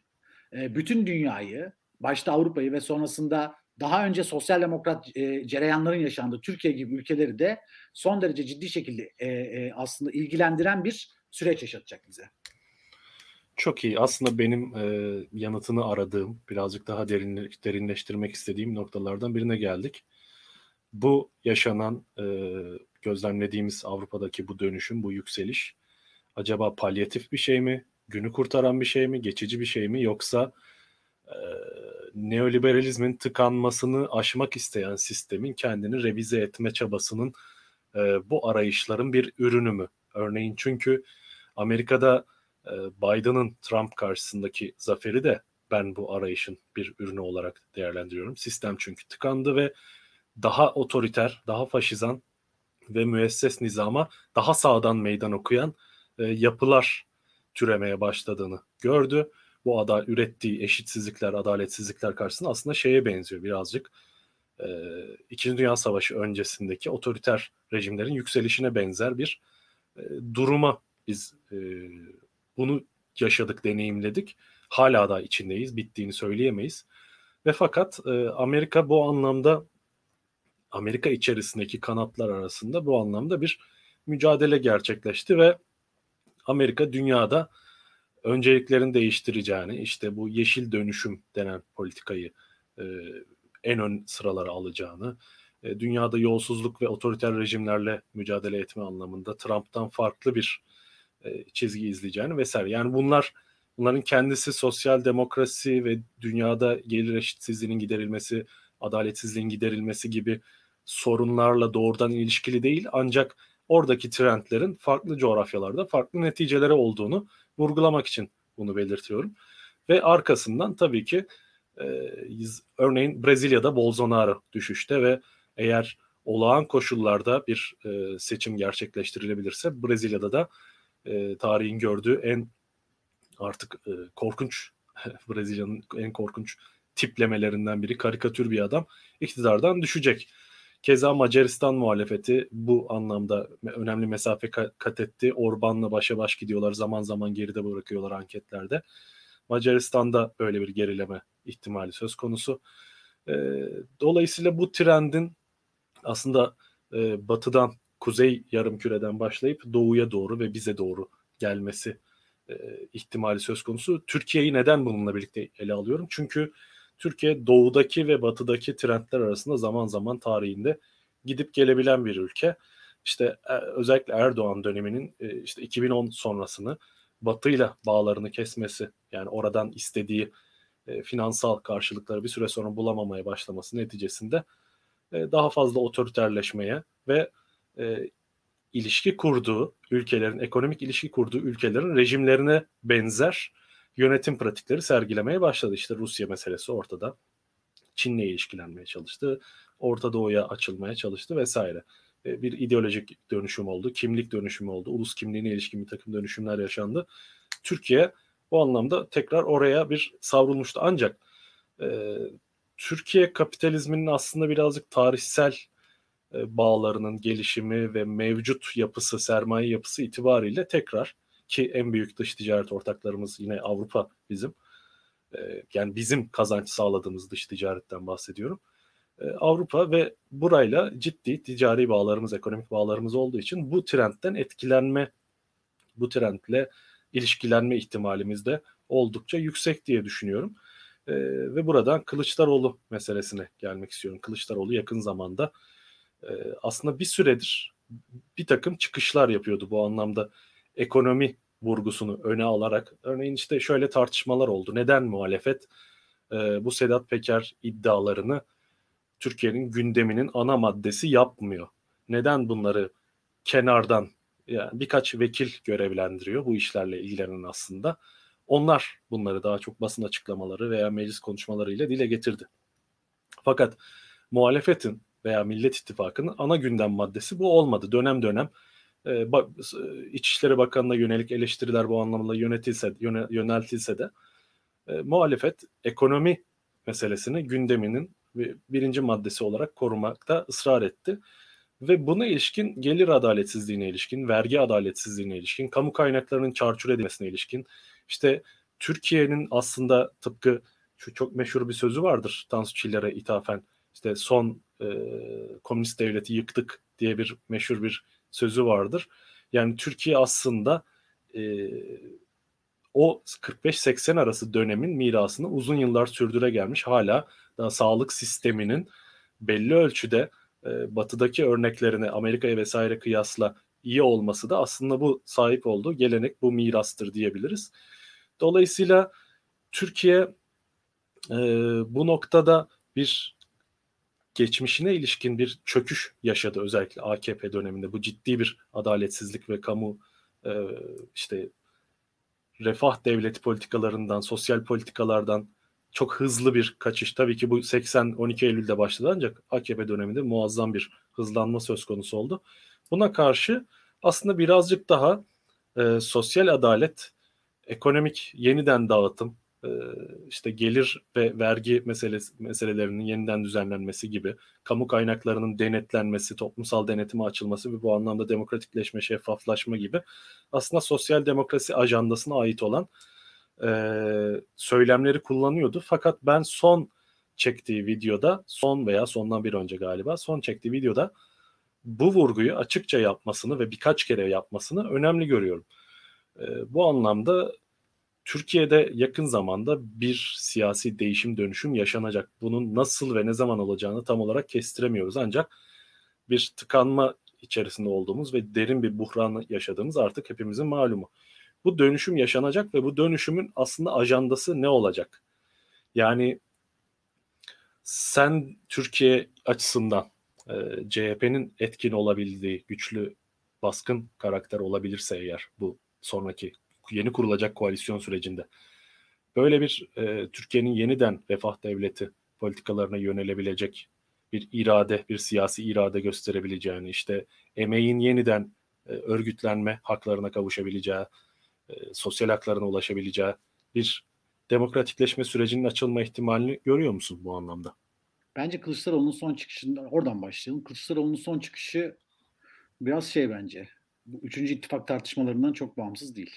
e, bütün dünyayı, başta Avrupa'yı ve sonrasında daha önce sosyal demokrat e, cereyanların yaşandığı Türkiye gibi ülkeleri de son derece ciddi şekilde e, aslında ilgilendiren bir süreç yaşatacak bize. Çok iyi. Aslında benim e, yanıtını aradığım, birazcık daha derinle, derinleştirmek istediğim noktalardan birine geldik. Bu yaşanan, e, gözlemlediğimiz Avrupa'daki bu dönüşüm, bu yükseliş acaba palyatif bir şey mi, günü kurtaran bir şey mi, geçici bir şey mi yoksa e, neoliberalizmin tıkanmasını aşmak isteyen sistemin kendini revize etme çabasının e, bu arayışların bir ürünü mü? Örneğin çünkü Amerika'da Biden'ın Trump karşısındaki zaferi de ben bu arayışın bir ürünü olarak değerlendiriyorum. Sistem çünkü tıkandı ve daha otoriter, daha faşizan ve müesses nizama daha sağdan meydan okuyan e, yapılar türemeye başladığını gördü. Bu ada ürettiği eşitsizlikler, adaletsizlikler karşısında aslında şeye benziyor birazcık. E, İkinci Dünya Savaşı öncesindeki otoriter rejimlerin yükselişine benzer bir e, duruma biz e, bunu yaşadık, deneyimledik. Hala da içindeyiz, bittiğini söyleyemeyiz. Ve fakat e, Amerika bu anlamda Amerika içerisindeki kanatlar arasında bu anlamda bir mücadele gerçekleşti ve Amerika dünyada önceliklerini değiştireceğini, işte bu yeşil dönüşüm denen politikayı e, en ön sıralara alacağını, e, dünyada yolsuzluk ve otoriter rejimlerle mücadele etme anlamında Trump'tan farklı bir e, çizgi izleyeceğini vesaire. Yani bunlar bunların kendisi sosyal demokrasi ve dünyada gelir eşitsizliğinin giderilmesi, adaletsizliğin giderilmesi gibi sorunlarla doğrudan ilişkili değil ancak oradaki trendlerin farklı coğrafyalarda farklı neticelere olduğunu vurgulamak için bunu belirtiyorum. Ve arkasından tabii ki e, örneğin Brezilya'da Bolsonaro düşüşte ve eğer olağan koşullarda bir e, seçim gerçekleştirilebilirse Brezilya'da da e, tarihin gördüğü en artık e, korkunç Brezilya'nın en korkunç tiplemelerinden biri karikatür bir adam iktidardan düşecek. Keza Macaristan muhalefeti bu anlamda önemli mesafe kat etti. Orban'la başa baş gidiyorlar. Zaman zaman geride bırakıyorlar anketlerde. Macaristan'da böyle bir gerileme ihtimali söz konusu. E, dolayısıyla bu trendin aslında e, batıdan, kuzey yarım küreden başlayıp doğuya doğru ve bize doğru gelmesi e, ihtimali söz konusu. Türkiye'yi neden bununla birlikte ele alıyorum? Çünkü Türkiye doğudaki ve batıdaki trendler arasında zaman zaman tarihinde gidip gelebilen bir ülke. İşte e, özellikle Erdoğan döneminin e, işte 2010 sonrasını batıyla bağlarını kesmesi yani oradan istediği e, finansal karşılıkları bir süre sonra bulamamaya başlaması neticesinde e, daha fazla otoriterleşmeye ve e, ilişki kurduğu ülkelerin, ekonomik ilişki kurduğu ülkelerin rejimlerine benzer yönetim pratikleri sergilemeye başladı. İşte Rusya meselesi ortada. Çin'le ilişkilenmeye çalıştı. Orta Doğu'ya açılmaya çalıştı vesaire. E, bir ideolojik dönüşüm oldu, kimlik dönüşümü oldu, ulus kimliğine ilişkin bir takım dönüşümler yaşandı. Türkiye bu anlamda tekrar oraya bir savrulmuştu. Ancak e, Türkiye kapitalizminin aslında birazcık tarihsel bağlarının gelişimi ve mevcut yapısı, sermaye yapısı itibariyle tekrar ki en büyük dış ticaret ortaklarımız yine Avrupa bizim. E, yani bizim kazanç sağladığımız dış ticaretten bahsediyorum. E, Avrupa ve burayla ciddi ticari bağlarımız, ekonomik bağlarımız olduğu için bu trendten etkilenme, bu trendle ilişkilenme ihtimalimiz de oldukça yüksek diye düşünüyorum. E, ve buradan Kılıçdaroğlu meselesine gelmek istiyorum. Kılıçdaroğlu yakın zamanda e, aslında bir süredir bir takım çıkışlar yapıyordu bu anlamda ekonomi vurgusunu öne alarak. Örneğin işte şöyle tartışmalar oldu. Neden muhalefet e, bu Sedat Peker iddialarını Türkiye'nin gündeminin ana maddesi yapmıyor? Neden bunları kenardan yani birkaç vekil görevlendiriyor bu işlerle ilgilenen aslında. Onlar bunları daha çok basın açıklamaları veya meclis konuşmalarıyla dile getirdi. Fakat muhalefetin veya Millet İttifakı'nın ana gündem maddesi bu olmadı. Dönem dönem e, İçişleri Bakanı'na yönelik eleştiriler bu anlamda yönetilse, yöne, yöneltilse de e, muhalefet ekonomi meselesini gündeminin birinci maddesi olarak korumakta ısrar etti. Ve buna ilişkin gelir adaletsizliğine ilişkin, vergi adaletsizliğine ilişkin, kamu kaynaklarının çarçur edilmesine ilişkin, işte Türkiye'nin aslında tıpkı şu çok meşhur bir sözü vardır Tansu Çiller'e ithafen, işte son e, komünist devleti yıktık diye bir meşhur bir sözü vardır. Yani Türkiye aslında e, o 45-80 arası dönemin mirasını uzun yıllar sürdüre gelmiş. Hala daha sağlık sisteminin belli ölçüde e, batıdaki örneklerine Amerika'ya vesaire kıyasla iyi olması da aslında bu sahip olduğu gelenek bu mirastır diyebiliriz. Dolayısıyla Türkiye e, bu noktada bir geçmişine ilişkin bir çöküş yaşadı özellikle AKP döneminde. Bu ciddi bir adaletsizlik ve kamu e, işte refah devleti politikalarından, sosyal politikalardan çok hızlı bir kaçış. Tabii ki bu 80-12 Eylül'de başladı ancak AKP döneminde muazzam bir hızlanma söz konusu oldu. Buna karşı aslında birazcık daha e, sosyal adalet, ekonomik yeniden dağıtım, işte gelir ve vergi meselesi, meselelerinin yeniden düzenlenmesi gibi, kamu kaynaklarının denetlenmesi, toplumsal denetime açılması ve bu anlamda demokratikleşme, şeffaflaşma gibi aslında sosyal demokrasi ajandasına ait olan e, söylemleri kullanıyordu. Fakat ben son çektiği videoda, son veya sondan bir önce galiba, son çektiği videoda bu vurguyu açıkça yapmasını ve birkaç kere yapmasını önemli görüyorum. E, bu anlamda Türkiye'de yakın zamanda bir siyasi değişim dönüşüm yaşanacak. Bunun nasıl ve ne zaman olacağını tam olarak kestiremiyoruz. Ancak bir tıkanma içerisinde olduğumuz ve derin bir buhran yaşadığımız artık hepimizin malumu. Bu dönüşüm yaşanacak ve bu dönüşümün aslında ajandası ne olacak? Yani sen Türkiye açısından e, CHP'nin etkin olabildiği, güçlü, baskın karakter olabilirse eğer bu sonraki yeni kurulacak koalisyon sürecinde böyle bir e, Türkiye'nin yeniden refah devleti politikalarına yönelebilecek bir irade, bir siyasi irade gösterebileceğini, işte emeğin yeniden e, örgütlenme haklarına kavuşabileceği, sosyal haklarına ulaşabileceği bir demokratikleşme sürecinin açılma ihtimalini görüyor musun bu anlamda? Bence Kılıçdaroğlu'nun son çıkışında oradan başlayalım. Kılıçdaroğlu'nun son çıkışı biraz şey bence. Bu üçüncü ittifak tartışmalarından çok bağımsız değil.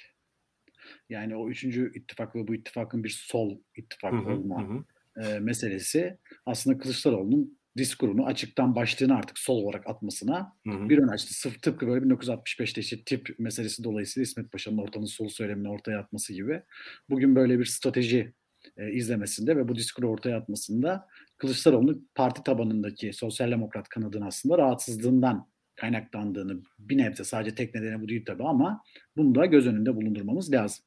Yani o üçüncü ittifak ve bu ittifakın bir sol ittifak hı hı, olma hı. E, meselesi aslında Kılıçdaroğlu'nun diskurunu açıktan başlığını artık sol olarak atmasına hı hı. bir ön açtı. Sırf tıpkı böyle 1965'te işte tip meselesi dolayısıyla İsmet Paşa'nın ortanın sol söylemini ortaya atması gibi. Bugün böyle bir strateji e, izlemesinde ve bu diskuru ortaya atmasında Kılıçdaroğlu'nun parti tabanındaki sosyal demokrat kanadın aslında rahatsızlığından kaynaklandığını bir nebze sadece tek nedeni bu değil tabii ama bunu da göz önünde bulundurmamız lazım.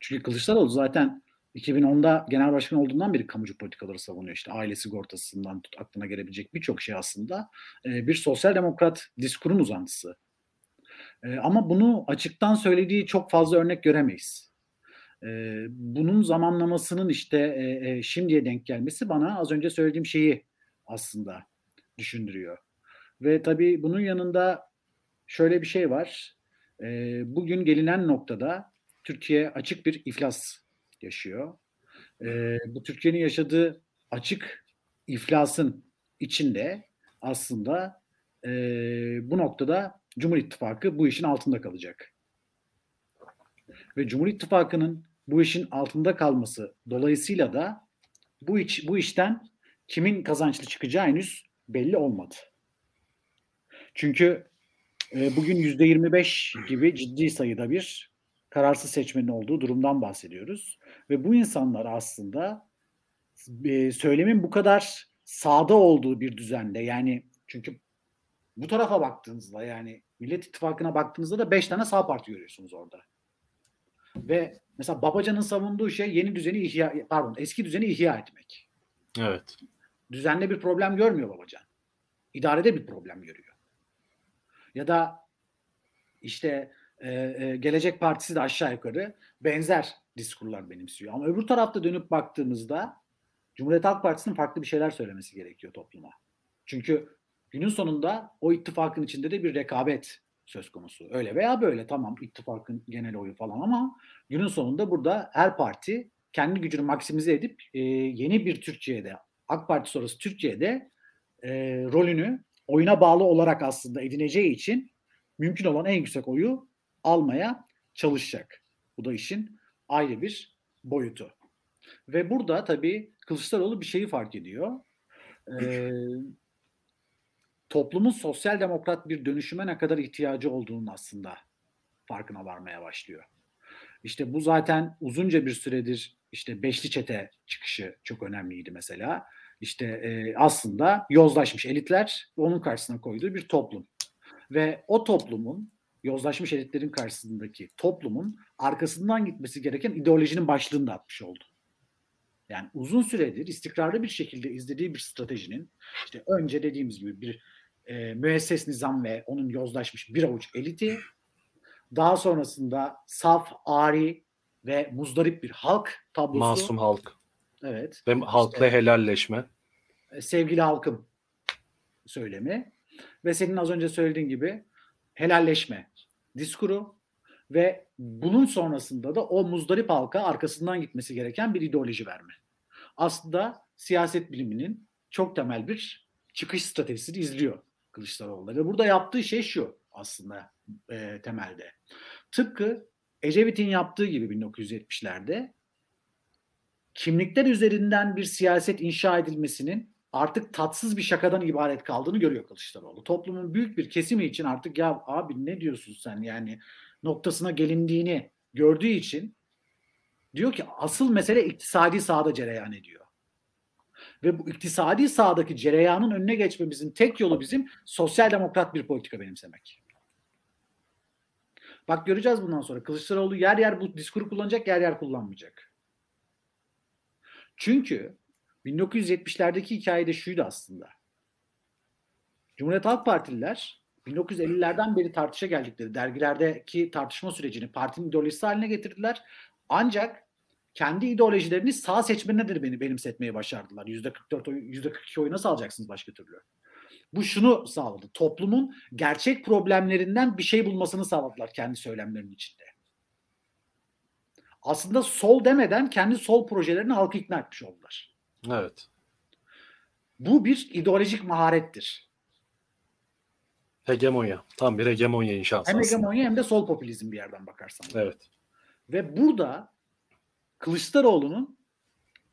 Çünkü Kılıçdaroğlu zaten 2010'da genel başkan olduğundan beri kamucu politikaları savunuyor. İşte aile sigortasından tut aklına gelebilecek birçok şey aslında e, bir sosyal demokrat diskurun uzantısı. E, ama bunu açıktan söylediği çok fazla örnek göremeyiz. E, bunun zamanlamasının işte şimdiye denk gelmesi bana az önce söylediğim şeyi aslında düşündürüyor. Ve tabii bunun yanında şöyle bir şey var. E, bugün gelinen noktada Türkiye açık bir iflas yaşıyor. E, bu Türkiye'nin yaşadığı açık iflasın içinde aslında e, bu noktada Cumhur İttifakı bu işin altında kalacak. Ve Cumhur İttifakı'nın bu işin altında kalması dolayısıyla da bu iş, bu işten kimin kazançlı çıkacağı henüz belli olmadı. Çünkü e, bugün yüzde 25 gibi ciddi sayıda bir kararsız seçmenin olduğu durumdan bahsediyoruz. Ve bu insanlar aslında e, söylemin bu kadar sağda olduğu bir düzende yani çünkü bu tarafa baktığınızda yani Millet İttifakı'na baktığınızda da 5 tane sağ parti görüyorsunuz orada. Ve mesela Babacan'ın savunduğu şey yeni düzeni ihya pardon eski düzeni ihya etmek. Evet. Düzenle bir problem görmüyor Babacan. İdarede bir problem görüyor. Ya da işte e, e, Gelecek Partisi de aşağı yukarı benzer diskurlar benimsiyor. Ama öbür tarafta dönüp baktığımızda Cumhuriyet Halk Partisi'nin farklı bir şeyler söylemesi gerekiyor topluma. Çünkü günün sonunda o ittifakın içinde de bir rekabet söz konusu. Öyle veya böyle tamam ittifakın genel oyu falan ama günün sonunda burada her parti kendi gücünü maksimize edip e, yeni bir Türkiye'de AK Parti sonrası Türkiye'de e, rolünü oyuna bağlı olarak aslında edineceği için mümkün olan en yüksek oyu almaya çalışacak. Bu da işin ayrı bir boyutu. Ve burada tabii Kılıçdaroğlu bir şeyi fark ediyor. Ee, toplumun sosyal demokrat bir dönüşüme ne kadar ihtiyacı olduğunun aslında farkına varmaya başlıyor. İşte bu zaten uzunca bir süredir işte beşli çete çıkışı çok önemliydi mesela. İşte e, aslında yozlaşmış elitler onun karşısına koyduğu bir toplum. Ve o toplumun yozlaşmış elitlerin karşısındaki toplumun arkasından gitmesi gereken ideolojinin başlığını da atmış oldu. Yani uzun süredir istikrarlı bir şekilde izlediği bir stratejinin işte önce dediğimiz gibi bir e, müesses nizam ve onun yozlaşmış bir avuç eliti daha sonrasında saf, ari ve muzdarip bir halk tablosu. Masum halk. Evet. Ve halkla işte, helalleşme. E, sevgili halkım söylemi. Ve senin az önce söylediğin gibi helalleşme diskuru ve bunun sonrasında da o muzdarip halka arkasından gitmesi gereken bir ideoloji verme. Aslında siyaset biliminin çok temel bir çıkış stratejisini izliyor Kılıçdaroğlu. Ve burada yaptığı şey şu aslında e, temelde. Tıpkı Ecevit'in yaptığı gibi 1970'lerde kimlikler üzerinden bir siyaset inşa edilmesinin artık tatsız bir şakadan ibaret kaldığını görüyor Kılıçdaroğlu. Toplumun büyük bir kesimi için artık ya abi ne diyorsun sen yani noktasına gelindiğini gördüğü için diyor ki asıl mesele iktisadi sahada cereyan ediyor. Ve bu iktisadi sahadaki cereyanın önüne geçmemizin tek yolu bizim sosyal demokrat bir politika benimsemek. Bak göreceğiz bundan sonra. Kılıçdaroğlu yer yer bu diskuru kullanacak, yer yer kullanmayacak. Çünkü 1970'lerdeki hikayede şuydu aslında. Cumhuriyet Halk Partililer 1950'lerden beri tartışa geldikleri dergilerdeki tartışma sürecini partinin ideolojisi haline getirdiler. Ancak kendi ideolojilerini sağ seçmenine de beni benimsetmeye başardılar. %44 oy, %42 oyu nasıl alacaksınız başka türlü? Bu şunu sağladı. Toplumun gerçek problemlerinden bir şey bulmasını sağladılar kendi söylemlerinin içinde. Aslında sol demeden kendi sol projelerini halkı ikna etmiş oldular. Evet. Bu bir ideolojik maharettir. Hegemonya. Tam bir hegemonya inşası Hem aslında. hegemonya hem de sol popülizm bir yerden bakarsan. Evet. Ve burada Kılıçdaroğlu'nun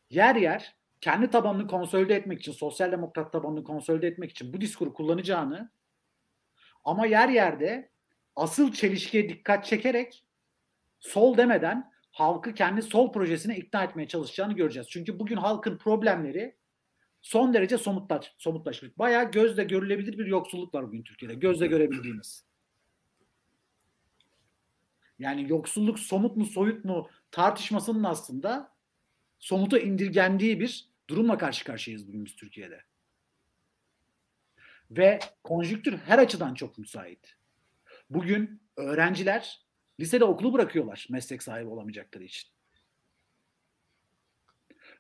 yer yer kendi tabanını konsolide etmek için, sosyal demokrat tabanını konsolide etmek için bu diskuru kullanacağını ama yer yerde asıl çelişkiye dikkat çekerek sol demeden halkı kendi sol projesine ikna etmeye çalışacağını göreceğiz. Çünkü bugün halkın problemleri son derece somutlaş, somutlaşmış. Bayağı gözle görülebilir bir yoksulluk var bugün Türkiye'de. Gözle görebildiğimiz. Yani yoksulluk somut mu soyut mu tartışmasının aslında somuta indirgendiği bir durumla karşı karşıyayız bugün biz Türkiye'de. Ve konjüktür her açıdan çok müsait. Bugün öğrenciler lisede okulu bırakıyorlar meslek sahibi olamayacakları için.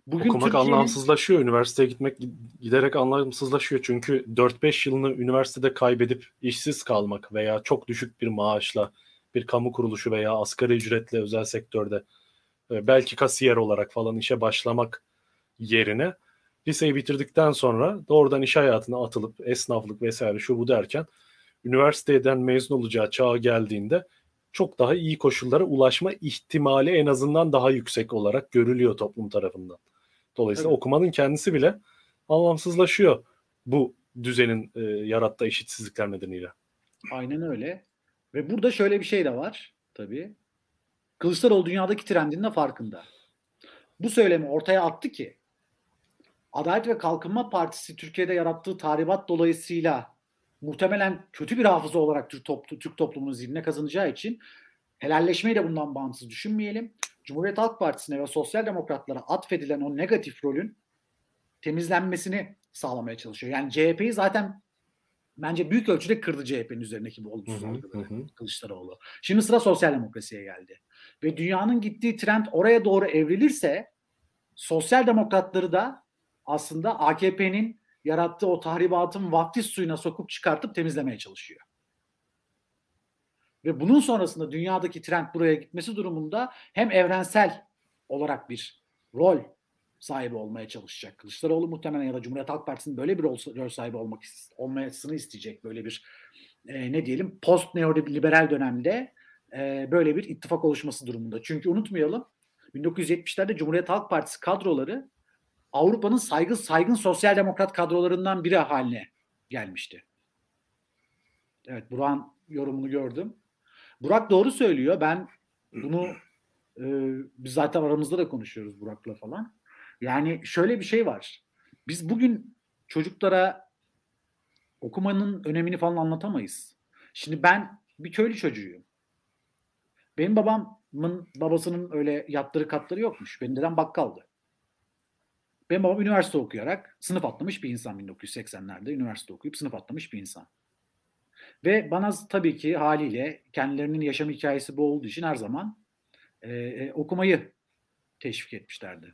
Bugün Okumak Türkiye'nin... anlamsızlaşıyor. Üniversiteye gitmek giderek anlamsızlaşıyor. Çünkü 4-5 yılını üniversitede kaybedip işsiz kalmak veya çok düşük bir maaşla bir kamu kuruluşu veya asgari ücretle özel sektörde e, belki kasiyer olarak falan işe başlamak yerine liseyi bitirdikten sonra doğrudan iş hayatına atılıp esnaflık vesaire şu bu derken üniversiteden mezun olacağı çağa geldiğinde çok daha iyi koşullara ulaşma ihtimali en azından daha yüksek olarak görülüyor toplum tarafından. Dolayısıyla evet. okumanın kendisi bile anlamsızlaşıyor bu düzenin e, yarattığı eşitsizlikler nedeniyle. Aynen öyle. Ve burada şöyle bir şey de var tabii. Kılıçdaroğlu dünyadaki trendinin de farkında. Bu söylemi ortaya attı ki Adalet ve Kalkınma Partisi Türkiye'de yarattığı tahribat dolayısıyla muhtemelen kötü bir hafıza olarak Türk, toplu, Türk toplumunun zihnine kazanacağı için helalleşmeyi de bundan bağımsız düşünmeyelim. Cumhuriyet Halk Partisi'ne ve sosyal demokratlara atfedilen o negatif rolün temizlenmesini sağlamaya çalışıyor. Yani CHP'yi zaten bence büyük ölçüde kırdı CHP'nin üzerindeki bu olumsuz algıları Kılıçdaroğlu. Şimdi sıra sosyal demokrasiye geldi. Ve dünyanın gittiği trend oraya doğru evrilirse sosyal demokratları da aslında AKP'nin yarattığı o tahribatın vaftiz suyuna sokup çıkartıp temizlemeye çalışıyor. Ve bunun sonrasında dünyadaki trend buraya gitmesi durumunda hem evrensel olarak bir rol sahibi olmaya çalışacak. Kılıçdaroğlu muhtemelen ya da Cumhuriyet Halk Partisi'nin böyle bir rol, sahibi olmak olmasını isteyecek. Böyle bir e, ne diyelim post neoliberal dönemde e, böyle bir ittifak oluşması durumunda. Çünkü unutmayalım 1970'lerde Cumhuriyet Halk Partisi kadroları Avrupa'nın saygın saygın sosyal demokrat kadrolarından biri haline gelmişti. Evet Burak'ın yorumunu gördüm. Burak doğru söylüyor. Ben bunu e, biz zaten aramızda da konuşuyoruz Burak'la falan. Yani şöyle bir şey var. Biz bugün çocuklara okumanın önemini falan anlatamayız. Şimdi ben bir köylü çocuğuyum. Benim babamın babasının öyle yatları katları yokmuş. Benim dedem bakkaldı. Benim babam üniversite okuyarak sınıf atlamış bir insan 1980'lerde. Üniversite okuyup sınıf atlamış bir insan. Ve bana tabii ki haliyle kendilerinin yaşam hikayesi bu olduğu için her zaman e, e, okumayı teşvik etmişlerdi.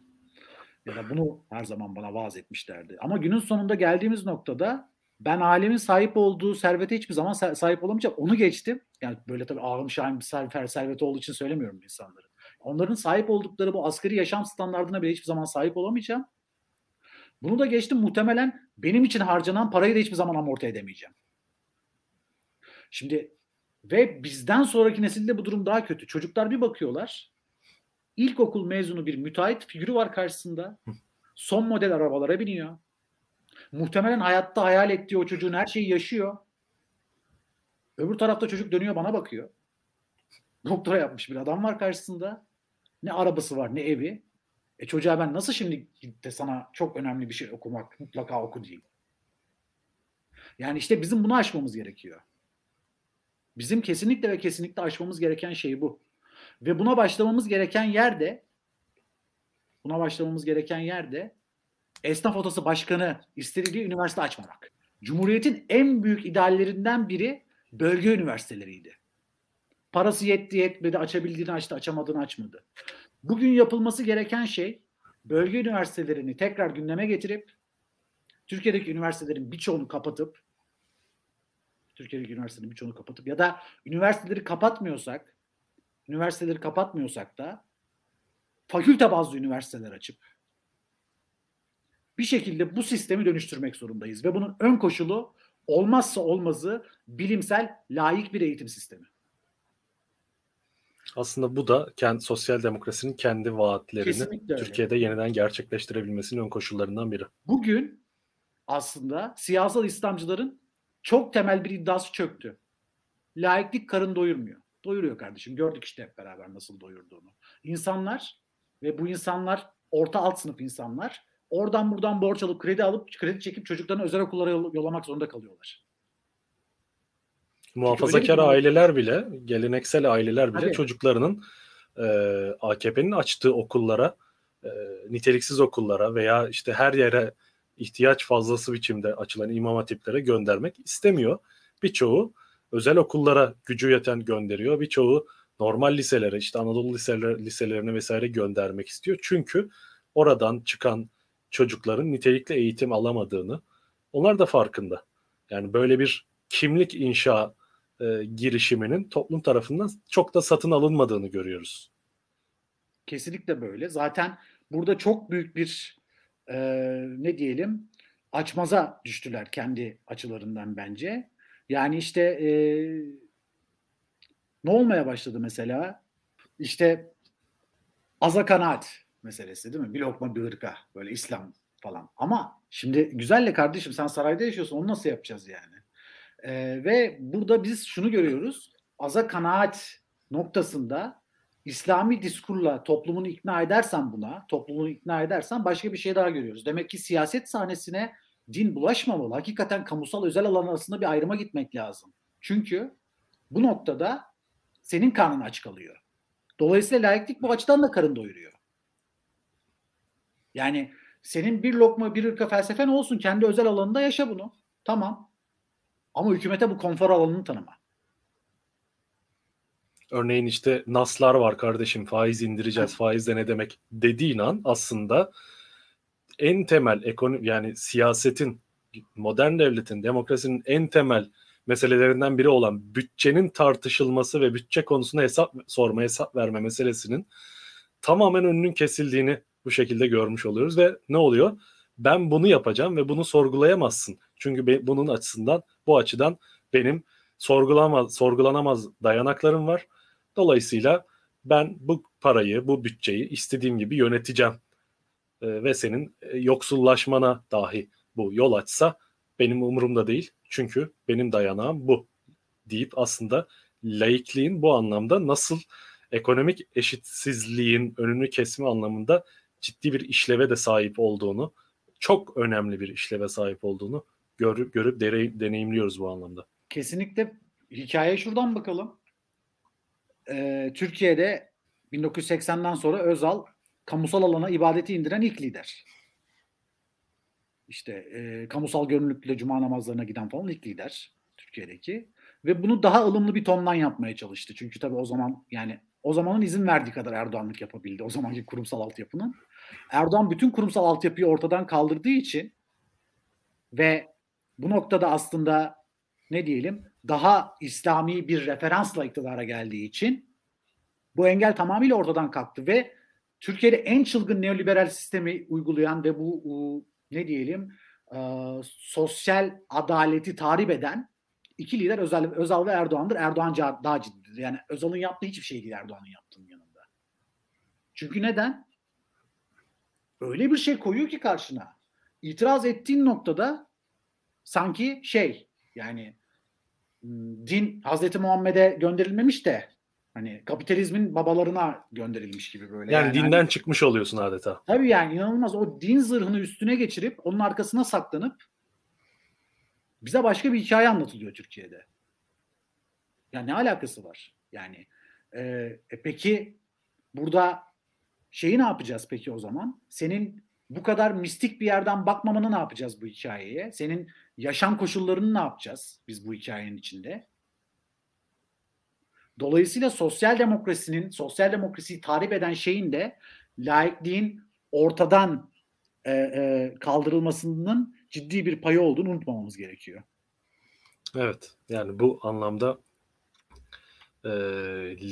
Ya da bunu her zaman bana vaaz etmişlerdi. Ama günün sonunda geldiğimiz noktada ben alemin sahip olduğu servete hiçbir zaman sahip olamayacağım. Onu geçtim. Yani böyle tabii ağım şahin bir servet, serveti olduğu için söylemiyorum insanları. Onların sahip oldukları bu asgari yaşam standartına bile hiçbir zaman sahip olamayacağım. Bunu da geçtim muhtemelen benim için harcanan parayı da hiçbir zaman amorti edemeyeceğim. Şimdi ve bizden sonraki nesilde bu durum daha kötü. Çocuklar bir bakıyorlar. İlkokul mezunu bir müteahhit figürü var karşısında. Son model arabalara biniyor. Muhtemelen hayatta hayal ettiği o çocuğun her şeyi yaşıyor. Öbür tarafta çocuk dönüyor bana bakıyor. Doktora yapmış bir adam var karşısında. Ne arabası var ne evi. E çocuğa ben nasıl şimdi de sana çok önemli bir şey okumak mutlaka oku diyeyim. Yani işte bizim bunu aşmamız gerekiyor. Bizim kesinlikle ve kesinlikle aşmamız gereken şey bu. Ve buna başlamamız gereken yerde buna başlamamız gereken yerde Esnaf Odası Başkanı istediği üniversite açmamak. Cumhuriyet'in en büyük ideallerinden biri bölge üniversiteleriydi. Parası yetti yetmedi, açabildiğini açtı, açamadığını açmadı. Bugün yapılması gereken şey bölge üniversitelerini tekrar gündeme getirip Türkiye'deki üniversitelerin birçoğunu kapatıp Türkiye'deki üniversitelerin birçoğunu kapatıp ya da üniversiteleri kapatmıyorsak üniversiteleri kapatmıyorsak da fakülte bazlı üniversiteler açıp bir şekilde bu sistemi dönüştürmek zorundayız ve bunun ön koşulu olmazsa olmazı bilimsel layık bir eğitim sistemi. Aslında bu da kendi sosyal demokrasinin kendi vaatlerini Türkiye'de yeniden gerçekleştirebilmesinin ön koşullarından biri. Bugün aslında siyasal İslamcıların çok temel bir iddiası çöktü. Laiklik karın doyurmuyor. Doyuruyor kardeşim. Gördük işte hep beraber nasıl doyurduğunu. İnsanlar ve bu insanlar orta alt sınıf insanlar oradan buradan borç alıp kredi alıp kredi çekip çocuklarını özel okullara yollamak zorunda kalıyorlar. Muhafazakar aileler bile, geleneksel aileler bile Tabii. çocuklarının e, AKP'nin açtığı okullara, e, niteliksiz okullara veya işte her yere ihtiyaç fazlası biçimde açılan imam hatiplere göndermek istemiyor. Birçoğu özel okullara gücü yeten gönderiyor. Birçoğu normal liselere işte Anadolu liseler, liselerine vesaire göndermek istiyor. Çünkü oradan çıkan çocukların nitelikli eğitim alamadığını onlar da farkında. Yani böyle bir kimlik inşa e, girişiminin toplum tarafından çok da satın alınmadığını görüyoruz. Kesinlikle böyle. Zaten burada çok büyük bir e, ne diyelim açmaza düştüler kendi açılarından bence. Yani işte e, ne olmaya başladı mesela? İşte aza kanaat meselesi değil mi? Bir lokma bir ırka böyle İslam falan. Ama şimdi güzelle kardeşim sen sarayda yaşıyorsun onu nasıl yapacağız yani? Ee, ve burada biz şunu görüyoruz. Aza kanaat noktasında İslami diskurla toplumunu ikna edersen buna, toplumunu ikna edersen başka bir şey daha görüyoruz. Demek ki siyaset sahnesine din bulaşmamalı. Hakikaten kamusal özel alan arasında bir ayrıma gitmek lazım. Çünkü bu noktada senin karnın aç kalıyor. Dolayısıyla layıklık bu açıdan da karın doyuruyor. Yani senin bir lokma bir ırka felsefen olsun. Kendi özel alanında yaşa bunu. Tamam. Ama hükümete bu konfor alanını tanıma. Örneğin işte naslar var kardeşim faiz indireceğiz faiz de ne demek dediğin an aslında en temel ekonomi yani siyasetin modern devletin demokrasinin en temel meselelerinden biri olan bütçenin tartışılması ve bütçe konusunda hesap sorma hesap verme meselesinin tamamen önünün kesildiğini bu şekilde görmüş oluyoruz ve ne oluyor? Ben bunu yapacağım ve bunu sorgulayamazsın. Çünkü bunun açısından bu açıdan benim sorgulamaz, sorgulanamaz dayanaklarım var. Dolayısıyla ben bu parayı, bu bütçeyi istediğim gibi yöneteceğim. E, ve senin e, yoksullaşmana dahi bu yol açsa benim umurumda değil. Çünkü benim dayanağım bu deyip aslında laikliğin bu anlamda nasıl ekonomik eşitsizliğin önünü kesme anlamında ciddi bir işleve de sahip olduğunu, çok önemli bir işleve sahip olduğunu görüp görüp dere, deneyimliyoruz bu anlamda. Kesinlikle hikaye şuradan bakalım. Ee, Türkiye'de 1980'den sonra Özal kamusal alana ibadeti indiren ilk lider. İşte e, kamusal gönüllülükle cuma namazlarına giden falan ilk lider Türkiye'deki. Ve bunu daha ılımlı bir tondan yapmaya çalıştı. Çünkü tabii o zaman yani o zamanın izin verdiği kadar Erdoğanlık yapabildi. O zamanki kurumsal altyapının. Erdoğan bütün kurumsal altyapıyı ortadan kaldırdığı için ve bu noktada aslında ne diyelim daha İslami bir referansla iktidara geldiği için bu engel tamamıyla ortadan kalktı ve Türkiye'de en çılgın neoliberal sistemi uygulayan ve bu ne diyelim sosyal adaleti tarif eden iki lider Özal, Özal ve Erdoğan'dır. Erdoğan daha ciddidir. Yani Özal'ın yaptığı hiçbir şey değil Erdoğan'ın yaptığının yanında. Çünkü neden? Öyle bir şey koyuyor ki karşına. İtiraz ettiğin noktada sanki şey yani din Hazreti Muhammed'e gönderilmemiş de hani kapitalizmin babalarına gönderilmiş gibi böyle. Yani, yani dinden hani, çıkmış oluyorsun adeta. Tabii yani inanılmaz o din zırhını üstüne geçirip onun arkasına saklanıp bize başka bir hikaye anlatılıyor Türkiye'de. Yani ne alakası var? Yani e, e peki burada şeyi ne yapacağız peki o zaman? Senin bu kadar mistik bir yerden bakmamanı ne yapacağız bu hikayeye? Senin yaşam koşullarını ne yapacağız biz bu hikayenin içinde? Dolayısıyla sosyal demokrasinin, sosyal demokrasiyi tarif eden şeyin de laikliğin ortadan e, e, kaldırılmasının ciddi bir payı olduğunu unutmamamız gerekiyor. Evet, yani bu anlamda e,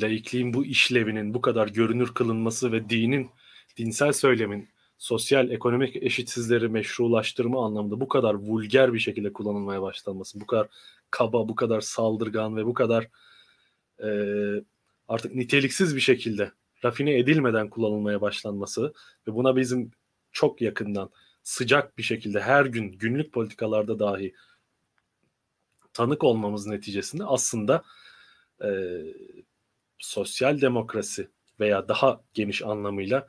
laikliğin bu işlevinin bu kadar görünür kılınması ve dinin dinsel söylemin sosyal ekonomik eşitsizleri meşrulaştırma anlamında bu kadar vulger bir şekilde kullanılmaya başlanması, bu kadar kaba, bu kadar saldırgan ve bu kadar e, artık niteliksiz bir şekilde rafine edilmeden kullanılmaya başlanması ve buna bizim çok yakından sıcak bir şekilde her gün günlük politikalarda dahi tanık olmamız neticesinde aslında e, sosyal demokrasi veya daha geniş anlamıyla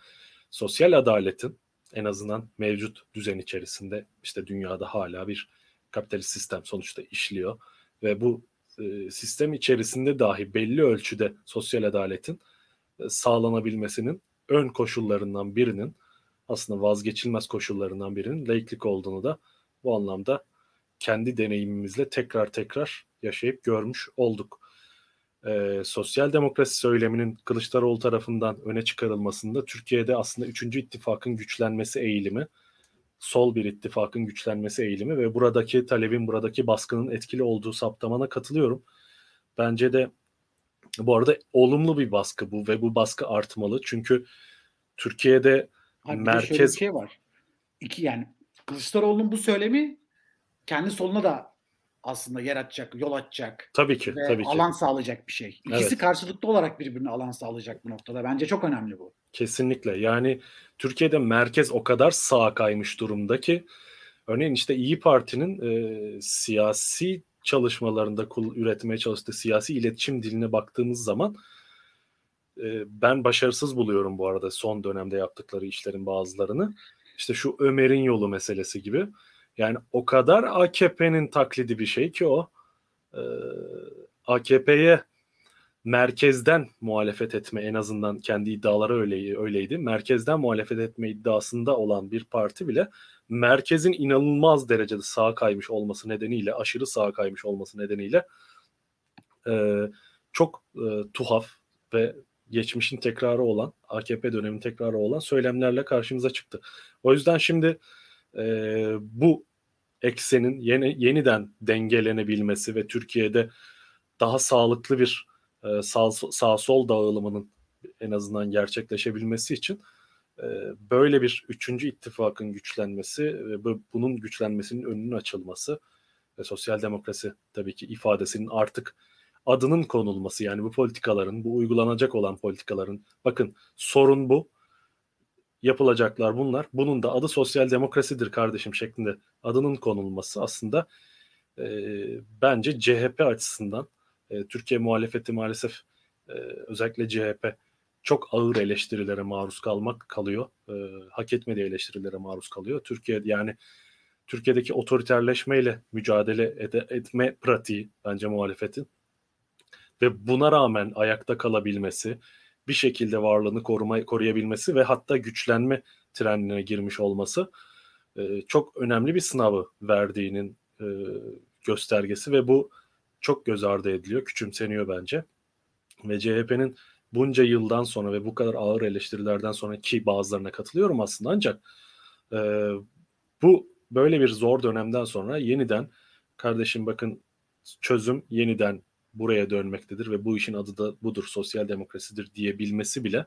sosyal adaletin en azından mevcut düzen içerisinde işte dünyada hala bir kapitalist sistem sonuçta işliyor ve bu e, sistem içerisinde dahi belli ölçüde sosyal adaletin e, sağlanabilmesinin ön koşullarından birinin aslında vazgeçilmez koşullarından birinin laiklik olduğunu da bu anlamda kendi deneyimimizle tekrar tekrar yaşayıp görmüş olduk. Ee, sosyal demokrasi söyleminin Kılıçdaroğlu tarafından öne çıkarılmasında Türkiye'de aslında 3. ittifakın güçlenmesi eğilimi, sol bir ittifakın güçlenmesi eğilimi ve buradaki talebin, buradaki baskının etkili olduğu saptamana katılıyorum. Bence de bu arada olumlu bir baskı bu ve bu baskı artmalı. Çünkü Türkiye'de Abi merkez... şöyle bir şey var. İki yani Kılıçdaroğlu'nun bu söylemi kendi soluna da aslında yer açacak, yol açacak. Tabii ki, ve tabii ki. alan sağlayacak bir şey. İkisi evet. karşılıklı olarak birbirine alan sağlayacak bu noktada. Bence çok önemli bu. Kesinlikle. Yani Türkiye'de merkez o kadar sağa kaymış durumda ki örneğin işte İyi Parti'nin e, siyasi çalışmalarında üretmeye çalıştığı siyasi iletişim diline baktığımız zaman e, ben başarısız buluyorum bu arada son dönemde yaptıkları işlerin bazılarını. İşte şu Ömer'in yolu meselesi gibi. Yani o kadar AKP'nin taklidi bir şey ki o. E, AKP'ye merkezden muhalefet etme en azından kendi iddiaları öyle, öyleydi. Merkezden muhalefet etme iddiasında olan bir parti bile merkezin inanılmaz derecede sağa kaymış olması nedeniyle, aşırı sağa kaymış olması nedeniyle e, çok e, tuhaf ve geçmişin tekrarı olan, AKP dönemin tekrarı olan söylemlerle karşımıza çıktı. O yüzden şimdi e, bu eksenin yeni, yeniden dengelenebilmesi ve Türkiye'de daha sağlıklı bir e, sağ, sağ sol dağılımının en azından gerçekleşebilmesi için e, böyle bir üçüncü ittifakın güçlenmesi ve bunun güçlenmesinin önünün açılması ve sosyal demokrasi tabii ki ifadesinin artık adının konulması yani bu politikaların, bu uygulanacak olan politikaların bakın sorun bu. Yapılacaklar bunlar. Bunun da adı sosyal demokrasidir kardeşim şeklinde adının konulması aslında e, bence CHP açısından e, Türkiye muhalefeti maalesef e, özellikle CHP çok ağır eleştirilere maruz kalmak kalıyor. E, hak etmediği eleştirilere maruz kalıyor. Türkiye yani Türkiye'deki otoriterleşmeyle mücadele ede, etme pratiği bence muhalefetin ve buna rağmen ayakta kalabilmesi, bir şekilde varlığını koruma, koruyabilmesi ve hatta güçlenme trendine girmiş olması e, çok önemli bir sınavı verdiğinin e, göstergesi ve bu çok göz ardı ediliyor, küçümseniyor bence. Ve CHP'nin bunca yıldan sonra ve bu kadar ağır eleştirilerden sonra ki bazılarına katılıyorum aslında ancak e, bu böyle bir zor dönemden sonra yeniden kardeşim bakın çözüm yeniden buraya dönmektedir ve bu işin adı da budur, sosyal demokrasidir diyebilmesi bile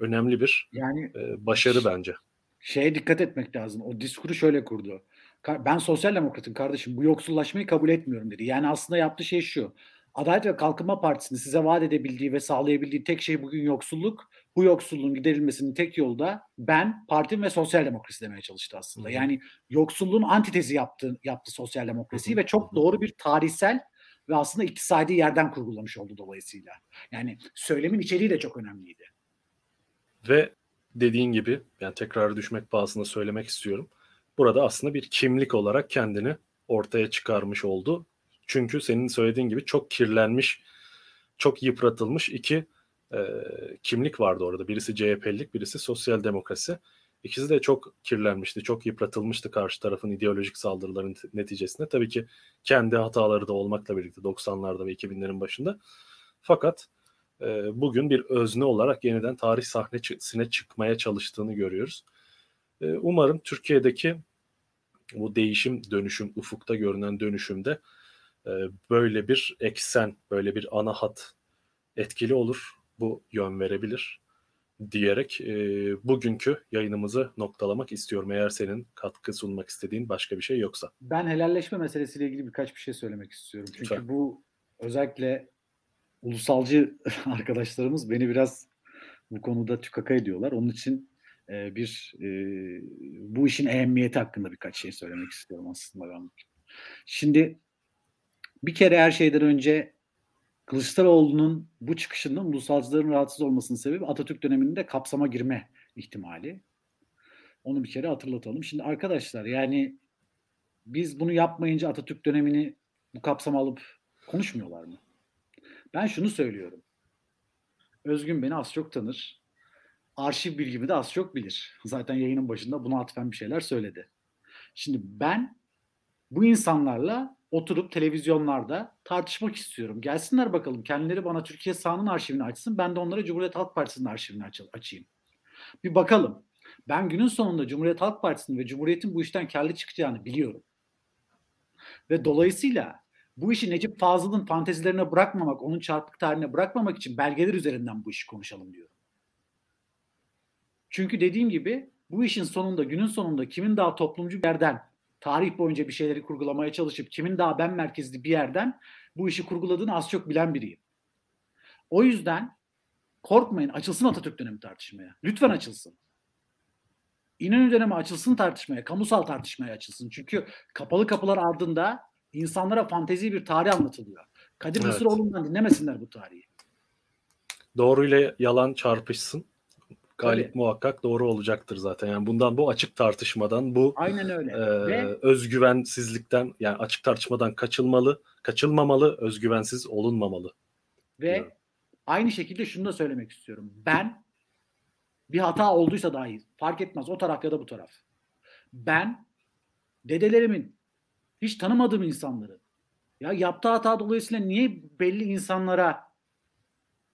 önemli bir yani e, başarı bence. Şeye dikkat etmek lazım. O diskuru şöyle kurdu. Ben sosyal demokratım kardeşim bu yoksullaşmayı kabul etmiyorum dedi. Yani aslında yaptığı şey şu. Adalet ve Kalkınma Partisi'nin size vaat edebildiği ve sağlayabildiği tek şey bugün yoksulluk. Bu yoksulluğun giderilmesinin tek yolu da ben, partim ve sosyal demokrasi demeye çalıştı aslında. Hı-hı. Yani yoksulluğun antitezi yaptı, yaptı sosyal demokrasi ve çok doğru bir tarihsel ve aslında iktisadi yerden kurgulamış oldu dolayısıyla. Yani söylemin içeriği de çok önemliydi. Ve dediğin gibi yani tekrar düşmek pahasına söylemek istiyorum. Burada aslında bir kimlik olarak kendini ortaya çıkarmış oldu. Çünkü senin söylediğin gibi çok kirlenmiş, çok yıpratılmış iki e, kimlik vardı orada. Birisi CHP'lik, birisi sosyal demokrasi. İkisi de çok kirlenmişti, çok yıpratılmıştı karşı tarafın ideolojik saldırıların neticesinde. Tabii ki kendi hataları da olmakla birlikte 90'larda ve 2000'lerin başında. Fakat e, bugün bir özne olarak yeniden tarih sahnesine çıkmaya çalıştığını görüyoruz. E, umarım Türkiye'deki bu değişim, dönüşüm, ufukta görünen dönüşümde e, böyle bir eksen, böyle bir ana hat etkili olur. Bu yön verebilir diyerek e, bugünkü yayınımızı noktalamak istiyorum. Eğer senin katkı sunmak istediğin başka bir şey yoksa. Ben helalleşme meselesiyle ilgili birkaç bir şey söylemek istiyorum. Çünkü Lütfen. bu özellikle ulusalcı arkadaşlarımız beni biraz bu konuda tükaka ediyorlar. Onun için e, bir e, bu işin ehemmiyeti hakkında birkaç şey söylemek istiyorum aslında ben. Şimdi bir kere her şeyden önce Kılıçdaroğlu'nun bu çıkışından ulusalcıların rahatsız olmasının sebebi Atatürk döneminde kapsama girme ihtimali. Onu bir kere hatırlatalım. Şimdi arkadaşlar yani biz bunu yapmayınca Atatürk dönemini bu kapsama alıp konuşmuyorlar mı? Ben şunu söylüyorum. Özgün beni az çok tanır. Arşiv bilgimi de az çok bilir. Zaten yayının başında buna atfen bir şeyler söyledi. Şimdi ben bu insanlarla oturup televizyonlarda tartışmak istiyorum. Gelsinler bakalım kendileri bana Türkiye sağının arşivini açsın. Ben de onlara Cumhuriyet Halk Partisi'nin arşivini aç açayım. Bir bakalım. Ben günün sonunda Cumhuriyet Halk Partisi'nin ve Cumhuriyet'in bu işten karlı çıkacağını biliyorum. Ve dolayısıyla bu işi Necip Fazıl'ın fantezilerine bırakmamak, onun çarpık tarihine bırakmamak için belgeler üzerinden bu işi konuşalım diyorum. Çünkü dediğim gibi bu işin sonunda, günün sonunda kimin daha toplumcu bir yerden tarih boyunca bir şeyleri kurgulamaya çalışıp kimin daha ben merkezli bir yerden bu işi kurguladığını az çok bilen biriyim. O yüzden korkmayın açılsın Atatürk dönemi tartışmaya. Lütfen açılsın. İnönü dönemi açılsın tartışmaya, kamusal tartışmaya açılsın. Çünkü kapalı kapılar ardında insanlara fantezi bir tarih anlatılıyor. Kadir evet. Mısıroğlu'ndan dinlemesinler bu tarihi. Doğru ile yalan çarpışsın galip Tabii. muhakkak doğru olacaktır zaten. Yani bundan bu açık tartışmadan bu Aynen öyle. E, Ve... özgüvensizlikten yani açık tartışmadan kaçılmalı, kaçılmamalı, özgüvensiz olunmamalı. Ve diyorum. aynı şekilde şunu da söylemek istiyorum. Ben bir hata olduysa dahi fark etmez o taraf ya da bu taraf. Ben dedelerimin hiç tanımadığım insanları ya yaptığı hata dolayısıyla niye belli insanlara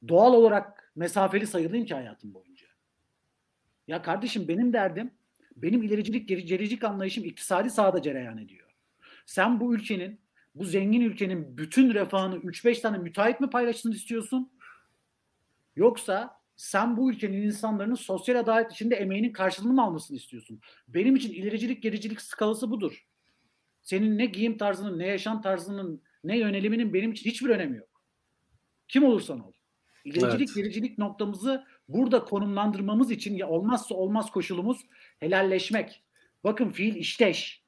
doğal olarak mesafeli sayılayım ki hayatım boyunca? Ya kardeşim benim derdim benim ilericilik gericilik anlayışım iktisadi sahada cereyan ediyor. Sen bu ülkenin bu zengin ülkenin bütün refahını 3-5 tane müteahhit mi paylaşsın istiyorsun? Yoksa sen bu ülkenin insanların sosyal adalet içinde emeğinin karşılığını mı almasını istiyorsun? Benim için ilericilik gericilik skalası budur. Senin ne giyim tarzının, ne yaşam tarzının, ne yöneliminin benim için hiçbir önemi yok. Kim olursan ol. İlericilik evet. gericilik noktamızı burada konumlandırmamız için ya olmazsa olmaz koşulumuz helalleşmek. Bakın fiil işteş.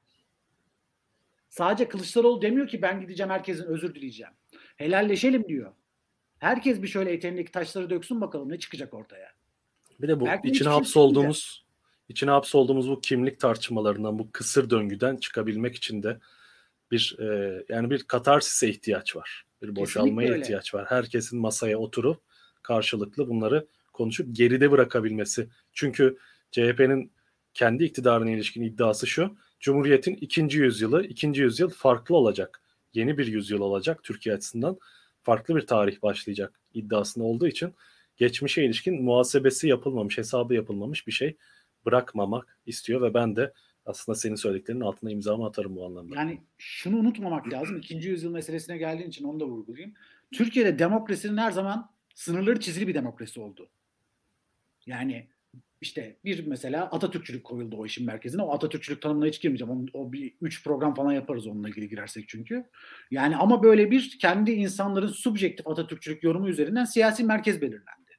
Sadece Kılıçdaroğlu demiyor ki ben gideceğim herkesin özür dileyeceğim. Helalleşelim diyor. Herkes bir şöyle eteğindeki taşları döksün bakalım ne çıkacak ortaya. Bir de bu Belki içine hapsolduğumuz içine hapsolduğumuz bu kimlik tartışmalarından bu kısır döngüden çıkabilmek için de bir e, yani bir katarsise ihtiyaç var. Bir boşalmaya ihtiyaç var. Herkesin masaya oturup karşılıklı bunları konuşup geride bırakabilmesi. Çünkü CHP'nin kendi iktidarına ilişkin iddiası şu. Cumhuriyet'in ikinci yüzyılı, ikinci yüzyıl farklı olacak. Yeni bir yüzyıl olacak Türkiye açısından. Farklı bir tarih başlayacak iddiasında olduğu için geçmişe ilişkin muhasebesi yapılmamış, hesabı yapılmamış bir şey bırakmamak istiyor ve ben de aslında senin söylediklerinin altına imzamı atarım bu anlamda. Yani şunu unutmamak lazım. İkinci yüzyıl meselesine geldiğin için onu da vurgulayayım. Türkiye'de demokrasinin her zaman sınırları çizili bir demokrasi oldu. Yani işte bir mesela Atatürkçülük koyuldu o işin merkezine. O Atatürkçülük tanımına hiç girmeyeceğim. O, o bir üç program falan yaparız onunla ilgili girersek çünkü. Yani ama böyle bir kendi insanların subjektif Atatürkçülük yorumu üzerinden siyasi merkez belirlendi.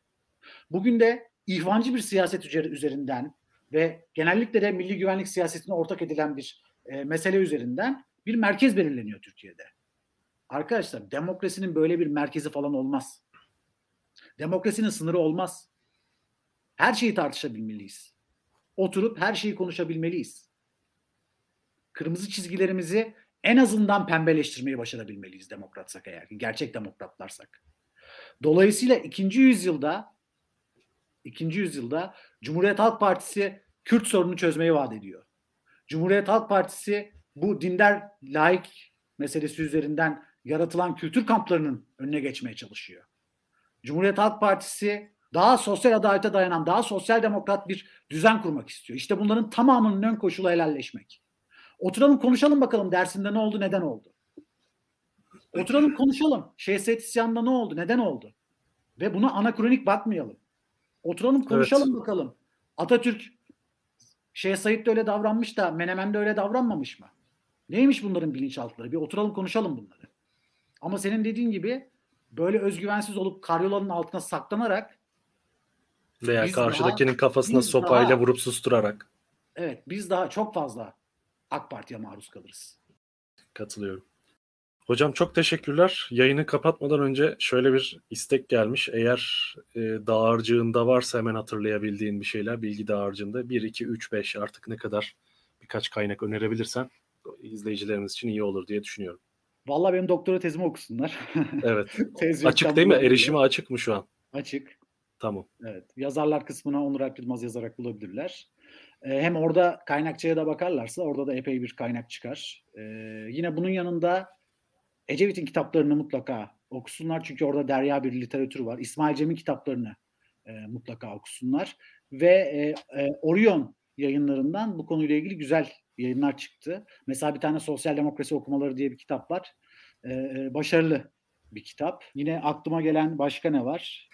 Bugün de ihvancı bir siyaset üzerinden ve genellikle de milli güvenlik siyasetine ortak edilen bir e, mesele üzerinden bir merkez belirleniyor Türkiye'de. Arkadaşlar demokrasinin böyle bir merkezi falan olmaz. Demokrasinin sınırı olmaz. Her şeyi tartışabilmeliyiz. Oturup her şeyi konuşabilmeliyiz. Kırmızı çizgilerimizi en azından pembeleştirmeyi başarabilmeliyiz demokratsak eğer. Gerçek demokratlarsak. Dolayısıyla ikinci yüzyılda ikinci yüzyılda Cumhuriyet Halk Partisi Kürt sorununu çözmeyi vaat ediyor. Cumhuriyet Halk Partisi bu dindar laik meselesi üzerinden yaratılan kültür kamplarının önüne geçmeye çalışıyor. Cumhuriyet Halk Partisi daha sosyal adalete dayanan, daha sosyal demokrat bir düzen kurmak istiyor. İşte bunların tamamının ön koşulu helalleşmek. Oturalım konuşalım bakalım dersinde ne oldu, neden oldu? Oturalım konuşalım. Şehzet isyanında ne oldu, neden oldu? Ve buna anakronik bakmayalım. Oturalım konuşalım evet. bakalım. Atatürk Şeyh Said de öyle davranmış da Menemen de öyle davranmamış mı? Neymiş bunların bilinçaltları? Bir oturalım konuşalım bunları. Ama senin dediğin gibi böyle özgüvensiz olup karyolanın altına saklanarak veya karşıdakinin daha, kafasına sopayla daha, vurup susturarak. Evet, biz daha çok fazla AK Parti'ye maruz kalırız. Katılıyorum. Hocam çok teşekkürler. Yayını kapatmadan önce şöyle bir istek gelmiş. Eğer e, dağarcığında varsa hemen hatırlayabildiğin bir şeyler, bilgi dağarcığında 1, 2, 3, 5 artık ne kadar birkaç kaynak önerebilirsen izleyicilerimiz için iyi olur diye düşünüyorum. Vallahi benim doktora tezimi okusunlar. Evet. Tez açık değil mi? Erişime açık mı şu an? Açık. Tamam. Evet. Yazarlar kısmına Onur Alp Yılmaz yazarak bulabilirler. Ee, hem orada kaynakçaya da bakarlarsa orada da epey bir kaynak çıkar. Ee, yine bunun yanında Ecevit'in kitaplarını mutlaka okusunlar. Çünkü orada derya bir literatür var. İsmail Cem'in kitaplarını e, mutlaka okusunlar. Ve e, e, Orion yayınlarından bu konuyla ilgili güzel yayınlar çıktı. Mesela bir tane Sosyal Demokrasi Okumaları diye bir kitap var. E, e, başarılı bir kitap. Yine aklıma gelen başka ne var?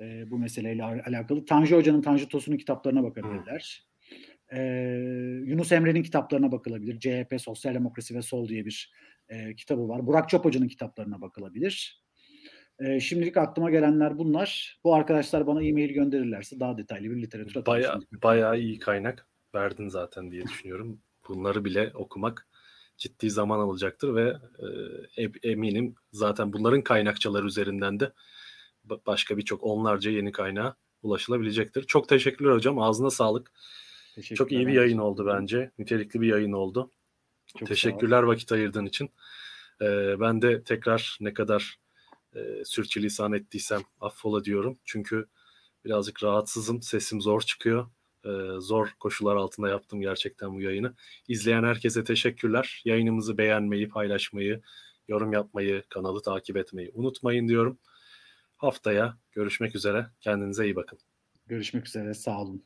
E, bu meseleyle alakalı. Tanju Hoca'nın Tanju Tosun'un kitaplarına bakabilirler. E, Yunus Emre'nin kitaplarına bakılabilir. CHP, Sosyal Demokrasi ve Sol diye bir e, kitabı var. Burak Çop Hoca'nın kitaplarına bakılabilir. E, şimdilik aklıma gelenler bunlar. Bu arkadaşlar bana e-mail gönderirlerse daha detaylı bir literatür Baya, bayağı iyi kaynak verdin zaten diye düşünüyorum. Bunları bile okumak ciddi zaman alacaktır ve e, eminim zaten bunların kaynakçaları üzerinden de başka birçok onlarca yeni kaynağa ulaşılabilecektir. Çok teşekkürler hocam. Ağzına sağlık. Çok iyi bir yayın oldu bence. Nitelikli bir yayın oldu. Çok Teşekkürler vakit ayırdığın için. Ee, ben de tekrar ne kadar e, sürçülisan ettiysem affola diyorum. Çünkü birazcık rahatsızım. Sesim zor çıkıyor. Ee, zor koşullar altında yaptım gerçekten bu yayını. İzleyen herkese teşekkürler. Yayınımızı beğenmeyi, paylaşmayı, yorum yapmayı, kanalı takip etmeyi unutmayın diyorum. Haftaya görüşmek üzere. Kendinize iyi bakın. Görüşmek üzere. Sağ olun.